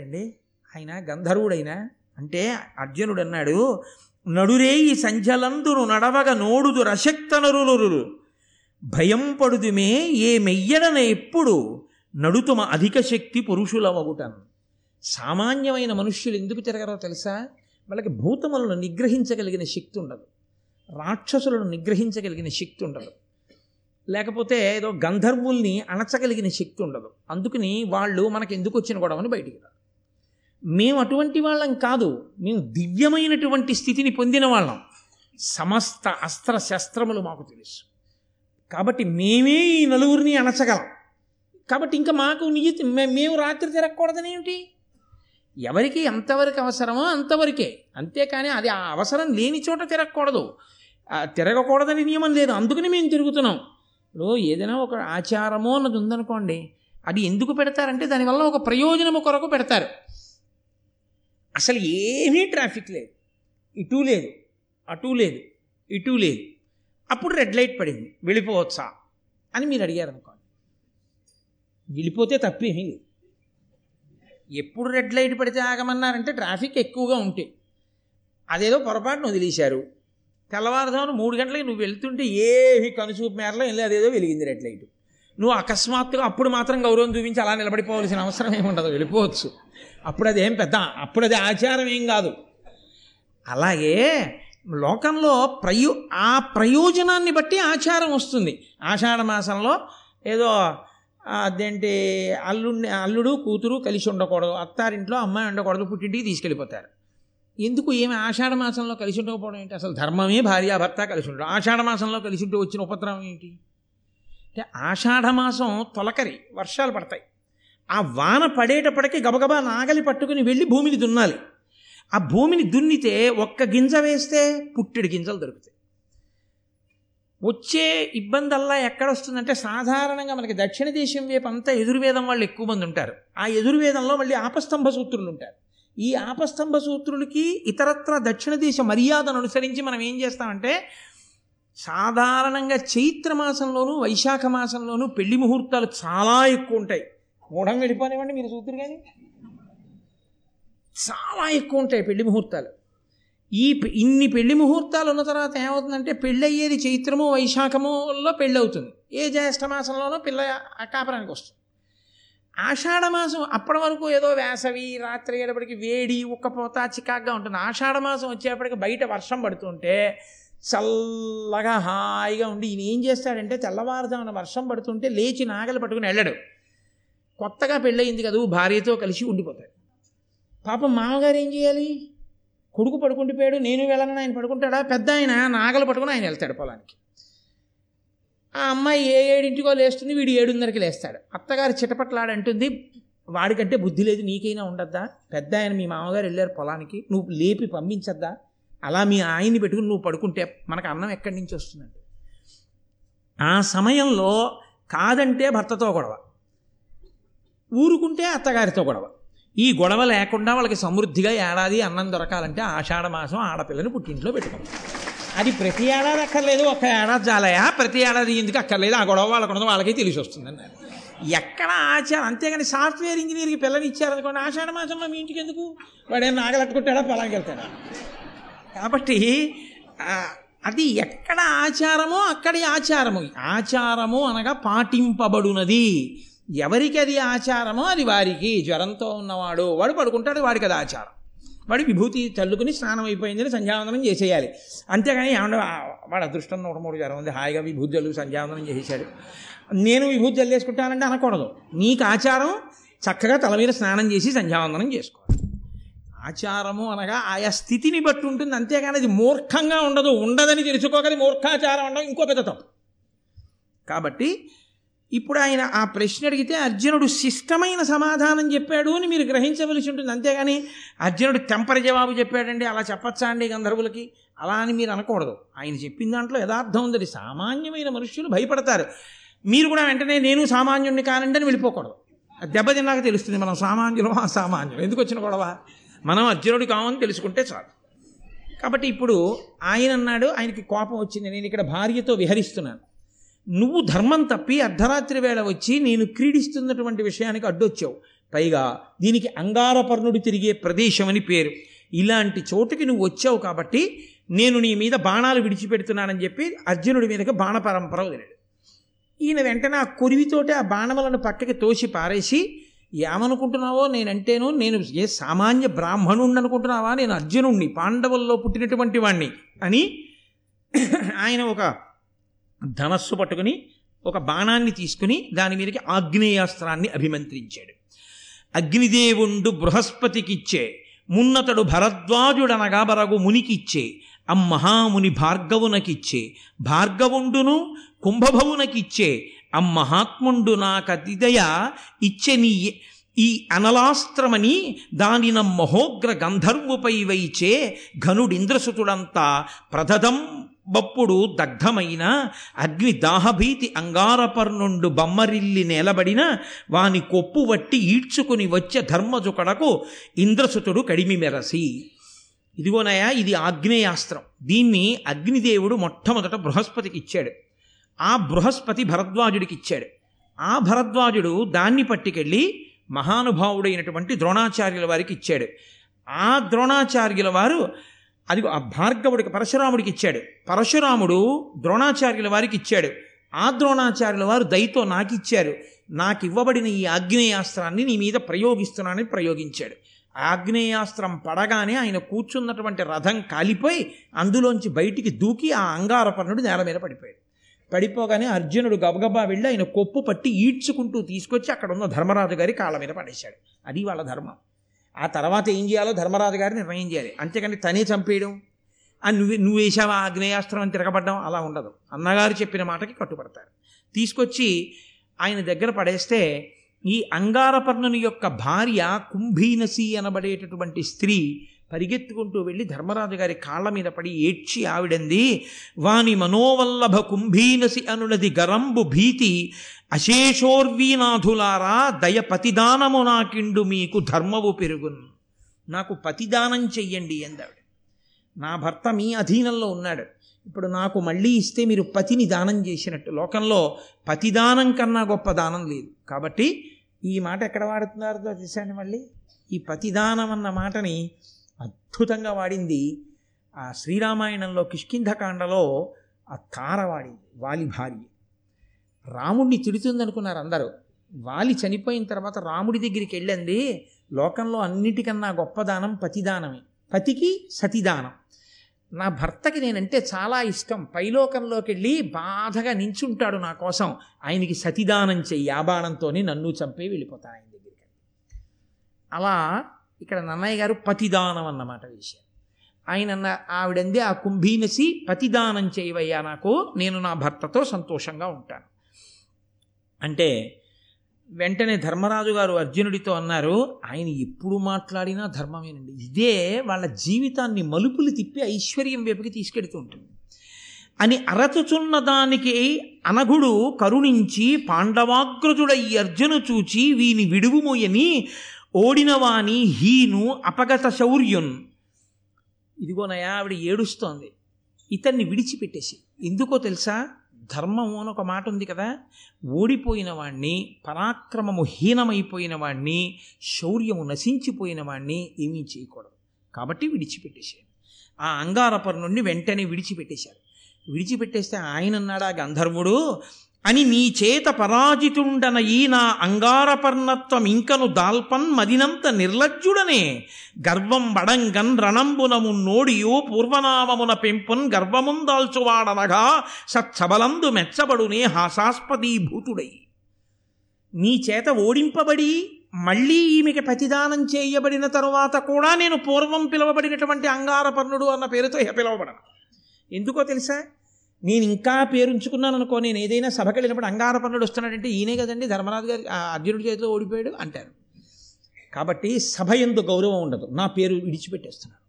అండి. ఆయన గంధర్వుడైన. అంటే అర్జునుడు అన్నాడు నడురేయి సంధ్యలందును నడవగ నోడుదు రశక్తనరులు భయం పడుదుమే ఏ మెయ్యడన ఎప్పుడు నడుతుమ అధిక శక్తి పురుషులమగుటను సామాన్యమైన మనుష్యులు ఎందుకు తిరగరో తెలుసా? వాళ్ళకి భూతములను నిగ్రహించగలిగిన శక్తి ఉండదు. రాక్షసులను నిగ్రహించగలిగిన శక్తి ఉండదు. లేకపోతే ఏదో గంధర్వుల్ని అణచగలిగిన శక్తి ఉండదు. అందుకని వాళ్ళు మనకి ఎందుకు వచ్చిన గొడవని బయటికి రారు. మేము అటువంటి వాళ్ళం కాదు. మేము దివ్యమైనటువంటి స్థితిని పొందిన వాళ్ళం. సమస్త అస్త్ర శస్త్రములు మాకు తెలుసు. కాబట్టి మేమే ఈ నలుగురిని అణచగలం. కాబట్టి ఇంకా మాకు నిజ మేము రాత్రి తిరగకూడదని ఏమిటి? ఎవరికి ఎంతవరకు అవసరమో అంతవరకే. అంతేకాని అది ఆ అవసరం లేని చోట తిరగకూడదు. తిరగకూడదని నియమం లేదు. అందుకని మేము తిరుగుతున్నాం. ఇప్పుడు ఏదైనా ఒక ఆచారమో అన్నది ఉందనుకోండి అది ఎందుకు పెడతారంటే దానివల్ల ఒక ప్రయోజనము కొరకు పెడతారు. అసలు ఏమీ ట్రాఫిక్ లేదు. ఇటు లేదు అటు లేదు ఇటు లేదు. అప్పుడు రెడ్ లైట్ పడింది. వెళ్ళిపోవచ్చా అని మీరు అడిగారు అనుకోండి వెళ్ళిపోతే తప్పేమీ లేదు. ఎప్పుడు రెడ్ లైట్ పడితే ఆగమన్నారంటే ట్రాఫిక్ ఎక్కువగా ఉంటే. అదేదో పొరపాటును వదిలేశారు. తెల్లవారుజామున మూడు గంటలకి నువ్వు వెళ్తుంటే ఏవి కనుచూపు మేరలో వెళ్ళి అదేదో వెలిగింది రెడ్ లైట్. నువ్వు అకస్మాత్తుగా అప్పుడు మాత్రం గౌరవం చూపించి అలా నిలబడిపోవాల్సిన అవసరం ఏముండదు. వెళ్ళిపోవచ్చు. అప్పుడు అదేం పెద్ద అప్పుడు అది ఆచారం ఏం కాదు. అలాగే లోకంలో ప్రయో ఆ ప్రయోజనాన్ని బట్టి ఆచారం వస్తుంది. ఆషాఢ మాసంలో ఏదో అదేంటి అల్లుడిని అల్లుడు కూతురు కలిసి ఉండకూడదు అత్తారింట్లో అమ్మాయి ఉండకూడదు పుట్టింటికి తీసుకెళ్ళిపోతారు. ఎందుకు ఏమి ఆషాఢ మాసంలో కలిసి ఉండకపోవడం ఏంటి? అసలు ధర్మమే భార్యాభర్త కలిసి ఉండడం. ఆషాఢ మాసంలో కలిసి ఉంటూ వచ్చిన ఉపద్రవం ఏంటి? అంటే ఆషాఢ మాసం తొలకరి వర్షాలు పడతాయి. ఆ వాన పడేటప్పటికి గబగబా నాగలి పట్టుకుని వెళ్ళి భూమిని దున్నాలి. ఆ భూమిని దున్నితే ఒక్క గింజ వేస్తే పుట్టెడు గింజలు దొరుకుతాయి. వచ్చే ఇబ్బందల్లా ఎక్కడొస్తుందంటే సాధారణంగా మనకి దక్షిణ దేశం వైపు అంతా ఎదుర్వేదం వాళ్ళు ఎక్కువ మంది ఉంటారు. ఆ ఎదుర్వేదంలో మళ్ళీ ఆపస్తంభ సూత్రులు ఉంటారు. ఈ ఆపస్తంభ సూత్రులకి ఇతరత్ర దక్షిణ దేశ మర్యాదను అనుసరించి మనం ఏం చేస్తామంటే సాధారణంగా చైత్ర మాసంలోనూ వైశాఖ మాసంలోనూ పెళ్ళి ముహూర్తాలు చాలా ఎక్కువ ఉంటాయి. మూఢంగా వెళ్ళిపోనివ్వండి మీరు చూద్దరు కానీ. చాలా ఎక్కువ ఉంటాయి పెళ్ళి ముహూర్తాలు. ఈ ఇన్ని పెళ్ళి ముహూర్తాలు ఉన్న తర్వాత ఏమవుతుందంటే పెళ్ళి అయ్యేది చైత్రము వైశాఖములో పెళ్ళి అవుతుంది ఏ జ్యేష్ఠమాసంలోనో పిల్ల కాపురానికి వస్తుంది. ఆషాఢమాసం అప్పటి వరకు ఏదో వేసవి రాత్రి అయ్యేటప్పటికి వేడి ఉక్కపోత చికాగ్గా ఉంటుంది. ఆషాఢమాసం వచ్చేప్పటికి బయట వర్షం పడుతుంటే చల్లగా హాయిగా ఉండి ఈయన ఏం చేస్తాడంటే తెల్లవారుజామున వర్షం పడుతుంటే లేచి నాగలి పట్టుకుని వెళ్ళడు. కొత్తగా పెళ్ళయింది కదా భార్యతో కలిసి ఉండిపోతాడు. పాపం మామగారు ఏం చేయాలి? కొడుకు పడుకుండిపోయాడు నేను వెళ్ళను ఆయన పడుకుంటాడా? పెద్ద ఆయన నాగలు పట్టుకుని ఆయన వెళ్తాడు పొలానికి. ఆ అమ్మాయి ఏ ఏడింటికో లేస్తుంది వీడు ఏడున్నరకి లేస్తాడు. అత్తగారు చిటపట్లాడంటుంది వాడికంటే బుద్ధి లేదు నీకైనా ఉండద్దా? పెద్ద ఆయన మీ మామగారు వెళ్ళారు పొలానికి నువ్వు లేపి పంపించద్దా? అలా మీ ఆయన్ని పెట్టుకుని నువ్వు పడుకుంటే మనకు అన్నం ఎక్కడి నుంచి వస్తుందండి? ఆ సమయంలో కాదంటే భర్తతో గొడవ. ఊరుకుంటే అత్తగారితో గొడవ. ఈ గొడవ లేకుండా వాళ్ళకి సమృద్ధిగా ఏడాది అన్నం దొరకాలంటే ఆషాఢ మాసం ఆడపిల్లని పుట్టింట్లో పెట్టుకోవాలి. అది ప్రతి ఏడాది అక్కర్లేదు ఒక ఏడాది చాలయా? ప్రతి ఏడాది ఎందుకు అక్కర్లేదు? ఆ గొడవ వాళ్ళకు వాళ్ళకే తెలిసి వస్తుంది అన్నారు. ఎక్కడ ఆచారం? అంతేగాని సాఫ్ట్వేర్ ఇంజనీర్కి పిల్లని ఇచ్చారనుకోండి ఆషాఢ మాసంలో మీ ఇంటికి ఎందుకు? వాడేం నాగలట్టుకుంటాడా పొలానికి వెళ్తాడా కాబట్టి అది ఎక్కడ ఆచారమో అక్కడి ఆచారము. ఆచారము అనగా పాటింపబడునది. ఎవరికి అది ఆచారమో అది వారికి. జ్వరంతో ఉన్నవాడు వాడు పడుకుంటాడు వాడికి అది ఆచారం. వాడు విభూతి చల్లుకుని స్నానం అయిపోయిందని సంధ్యావందనం చేసేయాలి. అంతేగాని ఏమన్నా వాడు అదృష్టం నూట మూడు జ్వరం ఉంది. హాయిగా విభూతి చల్లు సంధ్యావందనం చేసేసాడు నేను విభూతి చల్లేసుకుంటానంటే అనకూడదు. నీకు ఆచారం చక్కగా తల మీద స్నానం చేసి సంధ్యావందనం చేసుకోవాలి. ఆచారము అనగా ఆయా స్థితిని బట్టి ఉంటుంది. అంతేగాని అది మూర్ఖంగా ఉండదు. ఉండదని తెలుసుకోగలి మూర్ఖాచారం ఉండడం ఇంకో పెద్ద తప్పు. కాబట్టి ఇప్పుడు ఆయన ఆ ప్రశ్న అడిగితే అర్జునుడు శిష్టమైన సమాధానం చెప్పాడు అని మీరు గ్రహించవలసి ఉంటుంది. అంతేగాని అర్జునుడు తెంపర జవాబు చెప్పాడండి అలా చెప్పచ్చా అండి గంధర్వులకి? అలా అని మీరు అనకూడదు. ఆయన చెప్పిన దాంట్లో యథార్థం ఉందని సామాన్యమైన మనుష్యులు భయపడతారు. మీరు కూడా వెంటనే నేను సామాన్యుడిని కానండి అని వెళ్ళిపోకూడదు. దెబ్బ దెబ్బతిన్నాక తెలుస్తుంది మనం సామాన్యులం అసామాన్యులం. ఎందుకు వచ్చిన గొడవ? మనం అర్జునుడు కామని తెలుసుకుంటే చాలు. కాబట్టి ఇప్పుడు ఆయన అన్నాడు ఆయనకి కోపం వచ్చింది. నేను ఇక్కడ భార్యతో విహరిస్తున్నాను. నువ్వు ధర్మం తప్పి అర్ధరాత్రి వేళ వచ్చి నేను క్రీడిస్తున్నటువంటి విషయానికి అడ్డొచ్చావు. పైగా దీనికి అంగారపర్ణుడు తిరిగే ప్రదేశం అని పేరు. ఇలాంటి చోటుకి నువ్వు వచ్చావు కాబట్టి నేను నీ మీద బాణాలు విడిచిపెడుతున్నానని చెప్పి అర్జునుడి మీదకి బాణ పరంపర వదిలాడు. ఈయన వెంటనే ఆ కొరివితోటి ఆ బాణములను పక్కకి తోసి పారేసి ఏమనుకుంటున్నావో నేనంటేను నేను ఏ సామాన్య బ్రాహ్మణుణ్ణి అనుకుంటున్నావా? నేను అర్జునుణ్ణి పాండవుల్లో పుట్టినటువంటి వాణ్ణి అని ఆయన ఒక ధనస్సు పట్టుకుని ఒక బాణాన్ని తీసుకుని దాని మీదకి ఆగ్నేయాస్త్రాన్ని అభిమంత్రించాడు. అగ్నిదేవుండు బృహస్పతికిచ్చే మున్నతడు భరద్వాజుడనగా బరగు మునికిచ్చే అమ్మహాముని భార్గవునకిచ్చే భార్గవుండును కుంభభవునకిచ్చే అమ్మహాత్ముండు నాకతిదయ ఇచ్చే నీ ఈ అనలాస్త్రమని దానిన మహోగ్ర గంధర్వుపై వైచే ఘనుడింద్రసుతుడంతా ప్రధదం బప్పుడు దగ్ధమైన అగ్ని దాహభీతి అంగారపర్నుండు బమ్మరిల్లి నేలబడిన వాని కొప్పు వట్టి ఈడ్చుకుని వచ్చే ధర్మజుకడకు ఇంద్రసుతుడు కడిమి మెరసి. ఇదిగోనయా ఇది ఆగ్నేయాస్త్రం. దీన్ని అగ్నిదేవుడు మొట్టమొదట బృహస్పతికి ఇచ్చాడు. ఆ బృహస్పతి భరద్వాజుడికి ఇచ్చాడు ఆ భరద్వాజుడు దాన్ని పట్టుకెళ్ళి మహానుభావుడైనటువంటి ద్రోణాచార్యుల వారికి ఇచ్చాడు. ఆ ద్రోణాచార్యుల వారు అది ఆ భార్గవుడికి పరశురాముడికి ఇచ్చాడు. పరశురాముడు ద్రోణాచార్యుల వారికి ఇచ్చాడు. ఆ ద్రోణాచార్యుల వారు దయతో నాకు ఇచ్చారు. నాకు ఇవ్వబడిన ఈ ఆగ్నేయాస్త్రాన్ని నీ మీద ప్రయోగిస్తున్నానని ప్రయోగించాడు. ఆగ్నేయాస్త్రం పడగానే ఆయన కూర్చున్నటువంటి రథం కాలిపోయి అందులోంచి బయటికి దూకి ఆ అంగారపర్ణుడు నేల మీద పడిపోయాడు. పడిపోగానే అర్జునుడు గబగబా వెళ్ళి ఆయన కొప్పు పట్టి ఈడ్చుకుంటూ తీసుకొచ్చి అక్కడ ఉన్న ధర్మరాజు గారి కాళ్ళ మీద పడేశాడు. అది వాళ్ళ ధర్మం. ఆ తర్వాత ఏం చేయాలో ధర్మరాజు గారు నిర్ణయం చేయాలి. అంతేకాని తనే చంపేయడం ఆ నువ్వు నువ్వు వేసావా ఆగ్నేయాస్త్రం అని తిరగబడ్డం అలా ఉండదు. అన్నగారు చెప్పిన మాటకి కట్టుబడతారు. తీసుకొచ్చి ఆయన దగ్గర పడేస్తే ఈ అంగారపర్ణుని యొక్క భార్య కుంభీనసి అనబడేటటువంటి స్త్రీ పరిగెత్తుకుంటూ వెళ్ళి ధర్మరాజు గారి కాళ్ళ మీద పడి ఏడ్చి ఆవిడంది వాని మనోవల్లభ కుంభీనసి అనునది గరంబు భీతి అశేషోర్వీనాథులారా దయ పతిదానము నాకిండు మీకు ధర్మవు పెరుగును. నాకు పతిదానం చెయ్యండి అందావిడ. నా భర్త మీ అధీనంలో ఉన్నాడు. ఇప్పుడు నాకు మళ్ళీ ఇస్తే మీరు పతిని దానం చేసినట్టు. లోకంలో పతిదానం కన్నా గొప్ప దానం లేదు. కాబట్టి ఈ మాట ఎక్కడ వాడుతున్నారో తెలిసాను మళ్ళీ? ఈ పతిదానం అన్న మాటని అద్భుతంగా వాడింది. ఆ శ్రీరామాయణంలో కిష్కింధకాండలో ఆ తార వాడింది వాలి భార్య. రాముడిని తిడుతుందనుకున్నారు అందరూ. వాలి చనిపోయిన తర్వాత రాముడి దగ్గరికి వెళ్ళింది. లోకంలో అన్నిటికన్నా గొప్పదానం పతిదానమే. పతికి సతిదానం. నా భర్తకి నేనంటే చాలా ఇష్టం. పైలోకంలోకి వెళ్ళి బాధగా నించుంటాడు నా కోసం. ఆయనకి సతిదానం చెయ్యి ఆ బాణంతోనే నన్ను చంపి వెళ్ళిపోతాను ఆయన దగ్గరికి. అలా ఇక్కడ నన్నయ్య గారు పతిదానం అన్నమాట విషయం. ఆయన అన్న ఆ కుంభీనసి పతిదానం చేయవయ్యా నాకు నేను నా భర్తతో సంతోషంగా ఉంటాను. అంటే వెంటనే ధర్మరాజు గారు అర్జునుడితో అన్నారు ఆయన ఎప్పుడు మాట్లాడినా ధర్మమేనండి. ఇదే వాళ్ళ జీవితాన్ని మలుపులు తిప్పి ఐశ్వర్యం వైపుకి తీసుకెడుతూ ఉంటుంది. అని అరచుచున్న దానికి అనఘుడు కరుణించి పాండవాగ్రజుడై అర్జును చూచి వీని విడువుమోయని ఓడినవాణి హీను అపగత శౌర్యున్. ఇదిగోనయా ఆవిడ ఏడుస్తోంది. ఇతన్ని విడిచిపెట్టేసి. ఎందుకో తెలుసా? ధర్మము అని ఒక మాట ఉంది కదా. ఓడిపోయిన వాణ్ణి పరాక్రమము హీనమైపోయిన వాణ్ణి శౌర్యము నశించిపోయిన వాణ్ణి ఏమీ చేయకూడదు. కాబట్టి విడిచిపెట్టేశాడు ఆ అంగారపర్ణుణ్ణి వెంటనే విడిచిపెట్టేశారు. విడిచిపెట్టేస్తే ఆయన అన్నాడా గంధర్వుడు? అని నీ చేత పరాజితుండన ఈ నా అంగారపర్ణత్వం ఇంకను దాల్పన్ మదినంత నిర్లజ్జుడనే. గర్వం వడంగన్ రణంబునము నోడియు పూర్వనామమున పెంపున్ గర్వముందాల్చువాడనగా సత్సబలందు మెచ్చబడునే హాసాస్పదీభూతుడై నీ చేత ఓడింపబడి మళ్ళీ ఈమెకి ప్రతిదానం చేయబడిన తరువాత కూడా నేను పూర్వం పిలువబడినటువంటి అంగారపర్ణుడు అన్న పేరుతో పిలువబడను. ఎందుకో తెలుసా? నేను ఇంకా పేరుంచుకున్నాను అనుకో నేను ఏదైనా సభకి వెళ్ళినప్పుడు అంగారపర్ణుడు వస్తున్నాడంటే ఈయనే కదండి ధర్మరాజు గారి అర్జునుడి చేతిలో ఓడిపోయాడు అంటారు. కాబట్టి సభ ఎందు గౌరవం ఉండదు. నా పేరు విడిచిపెట్టేస్తున్నాను.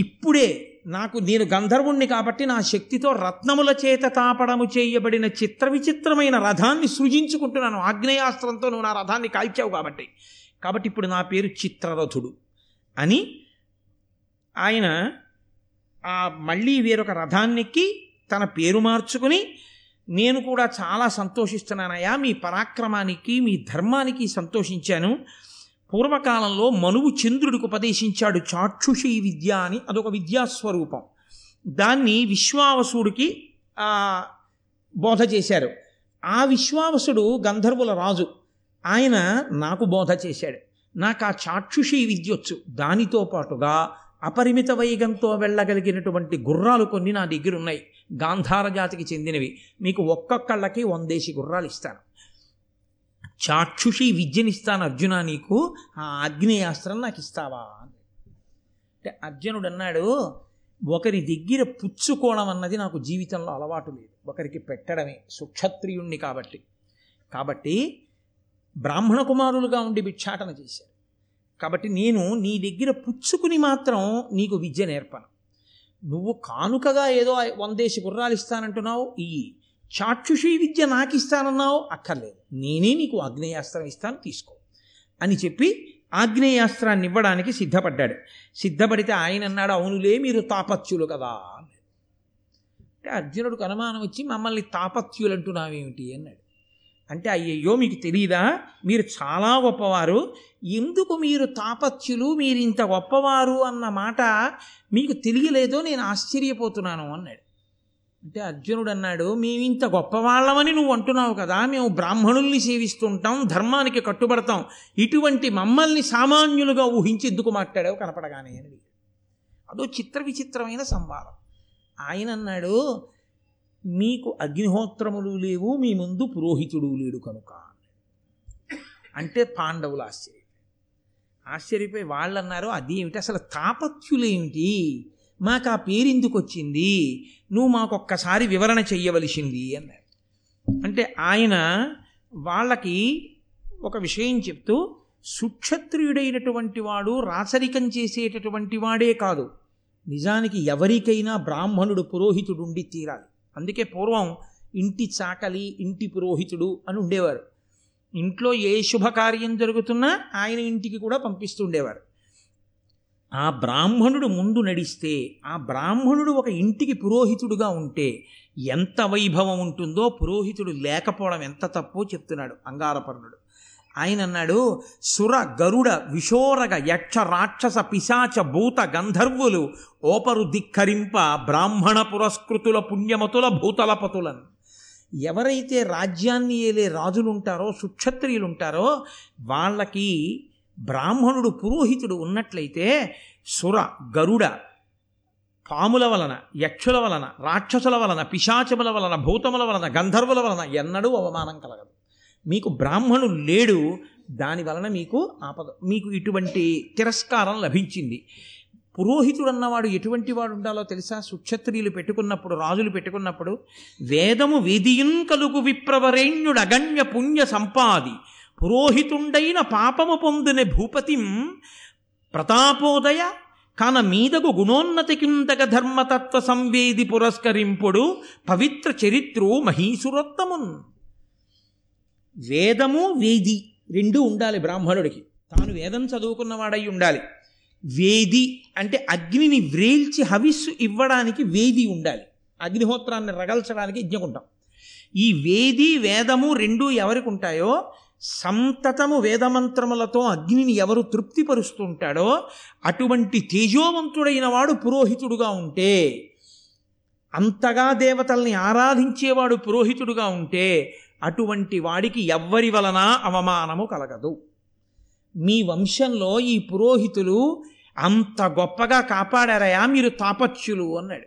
ఇప్పుడే నాకు నేను గంధర్వుణ్ణి కాబట్టి నా శక్తితో రత్నముల చేత తాపడము చేయబడిన చిత్ర విచిత్రమైన రథాన్ని సృజించుకుంటున్నాను. ఆగ్నేయాస్త్రంతో నువ్వు నా రథాన్ని కాల్చావు కాబట్టి. కాబట్టి ఇప్పుడు నా పేరు చిత్రరథుడు అని ఆయన ఆ మళ్ళీ వేరొక రథాన్నెక్కి తన పేరు మార్చుకుని నేను కూడా చాలా సంతోషిస్తున్నానయ్యా మీ పరాక్రమానికి మీ ధర్మానికి సంతోషించాను. పూర్వకాలంలో మనువు చంద్రుడికి ఉపదేశించాడు చాక్షుషి విద్య అని అదొక విద్యాస్వరూపం దాన్ని విశ్వావసుడికి బోధ చేశారు. ఆ విశ్వావసుడు గంధర్వుల రాజు. ఆయన నాకు బోధ చేశాడు. నాకు ఆ చాక్షుషి విద్య వచ్చు. దానితో పాటుగా అపరిమిత వైగంతో వెళ్ళగలిగినటువంటి గుర్రాలు కొన్ని నా దగ్గర ఉన్నాయి గాంధార జాతికి చెందినవి. మీకు ఒక్కొక్కళ్ళకి వందేసి గుర్రాలు ఇస్తాను. చాక్షుషి విద్యనిస్తాను అర్జున నీకు ఆ ఆగ్నేయాస్త్రం నాకు ఇస్తావా? అంటే అర్జునుడు అన్నాడు ఒకరి దగ్గర పుచ్చుకోవడం అన్నది నాకు జీవితంలో అలవాటు లేదు. ఒకరికి పెట్టడమే సుక్షత్రియుణ్ణి కాబట్టి. కాబట్టి బ్రాహ్మణ కుమారులుగా ఉండి భిక్షాటన చేశారు. కాబట్టి నేను నీ దగ్గర పుచ్చుకుని మాత్రం నీకు విద్య నేర్పను. నువ్వు కానుకగా ఏదో వందేసి గుర్రాలు ఇస్తానంటున్నావు ఈ చాక్షుషీ విద్య నాకు ఇస్తానన్నావు అక్కర్లేదు. నేనే నీకు ఆగ్నేయాస్త్రం ఇస్తాను తీసుకో. అని చెప్పి ఆగ్నేయాస్త్రాన్ని ఇవ్వడానికి సిద్ధపడ్డాడు. సిద్ధపడితే ఆయన అన్నాడు అవునులే మీరు తాపత్యులు కదా అంటే అర్జునుడికి అనుమానం వచ్చి మమ్మల్ని తాపత్యులు అంటున్నావేమిటి అన్నాడు. అంటే అయ్యయ్యో మీకు తెలియదా మీరు చాలా గొప్పవారు. ఎందుకు మీరు తాపత్యులు? మీరు ఇంత గొప్పవారు అన్న మాట మీకు తెలియలేదో నేను ఆశ్చర్యపోతున్నాను అన్నాడు. అంటే అర్జునుడు అన్నాడు మేము ఇంత గొప్పవాళ్ళమని నువ్వు అంటున్నావు కదా మేము బ్రాహ్మణుల్ని సేవిస్తుంటాం ధర్మానికి కట్టుబడతాం. ఇటువంటి మమ్మల్ని సామాన్యులుగా ఊహించి ఎందుకు మాట్లాడావు కనపడగానే అని అదో చిత్ర విచిత్రమైన సంవాదం. ఆయన అన్నాడు మీకు అగ్నిహోత్రములు లేవు మీ ముందు పురోహితుడు లేడు కనుక. అంటే పాండవులు ఆశ్చర్యం. ఆశ్చర్యపోయి వాళ్ళు అన్నారు అదేమిటి అసలు తాపత్యులేమిటి? మాకు ఆ పేరెందుకు వచ్చింది? నువ్వు మాకొక్కసారి వివరణ చెయ్యవలసింది అన్నారు. అంటే ఆయన వాళ్ళకి ఒక విషయం చెప్తూ సుక్షత్రియుడైనటువంటి వాడు రాచరికం చేసేటటువంటి వాడే కాదు. నిజానికి ఎవరికైనా బ్రాహ్మణుడు పురోహితుడు ఉండి తీరాలి. అందుకే పూర్వం ఇంటి చాకలి ఇంటి పురోహితుడు అని ఉండేవారు. ఇంట్లో ఏ శుభకార్యం జరుగుతున్నా ఆయన ఇంటికి కూడా పంపిస్తుండేవారు ఆ బ్రాహ్మణుడు ముందు నడిస్తే ఆ బ్రాహ్మణుడు ఒక ఇంటికి పురోహితుడుగా ఉంటే ఎంత వైభవం ఉంటుందో పురోహితుడు లేకపోవడం ఎంత తప్పో చెప్తున్నాడు అంగారపర్ణుడు. ఆయన అన్నాడు సుర గరుడ విశోరగ యక్ష రాక్షస పిశాచ భూత గంధర్వులు ఓపరు ధిక్కరింప బ్రాహ్మణ పురస్కృతుల పుణ్యమతుల భూతలపతులను. ఎవరైతే రాజ్యాన్ని ఏలే రాజులుంటారో సుక్షత్రియులుంటారో వాళ్ళకి బ్రాహ్మణుడు పురోహితుడు ఉన్నట్లయితే సుర గరుడ పాముల వలన యక్షుల వలన రాక్షసుల వలన పిశాచముల వలన భూతముల వలన గంధర్వుల వలన ఎన్నడూ అవమానం కలగదు. మీకు బ్రాహ్మణుడు లేడు దాని వలన మీకు ఆపద మీకు ఇటువంటి తిరస్కారం లభించింది. పురోహితుడు అన్నవాడు ఎటువంటి వాడు ఉండాలో తెలుసా? సుక్షత్రియులు పెట్టుకున్నప్పుడు రాజులు పెట్టుకున్నప్పుడు వేదము వేదియున్ కలుగు విప్రవరేణ్యుడు అగణ్య పుణ్య సంపాది. పురోహితుండైన పాపము పొందిన భూపతిం ప్రతాపోదయ కాన మీదగు గుణోన్నతికింతక ధర్మతత్వ సంవేది పురస్కరింపుడు పవిత్ర చరిత్రు మహీసురోత్తమున్ వేదము వేది రెండూ ఉండాలి బ్రాహ్మణుడికి. తాను వేదం చదువుకున్నవాడై ఉండాలి. వేది అంటే అగ్నిని వ్రేల్చి హవిస్సు ఇవ్వడానికి వేది ఉండాలి. అగ్నిహోత్రాన్ని రగల్చడానికి యజ్ఞకుంటాం. ఈ వేది వేదము రెండు ఎవరికి ఉంటాయో సంతతము వేదమంత్రములతో అగ్నిని ఎవరు తృప్తిపరుస్తుంటాడో అటువంటి తేజోవంతుడైన వాడు పురోహితుడుగా ఉంటే అంతగా దేవతల్ని ఆరాధించేవాడు పురోహితుడుగా ఉంటే అటువంటి వాడికి ఎవ్వరి వలన అవమానము కలగదు. మీ వంశంలో ఈ పురోహితులు అంత గొప్పగా కాపాడారయా మీరు తాపత్యులు అన్నాడు.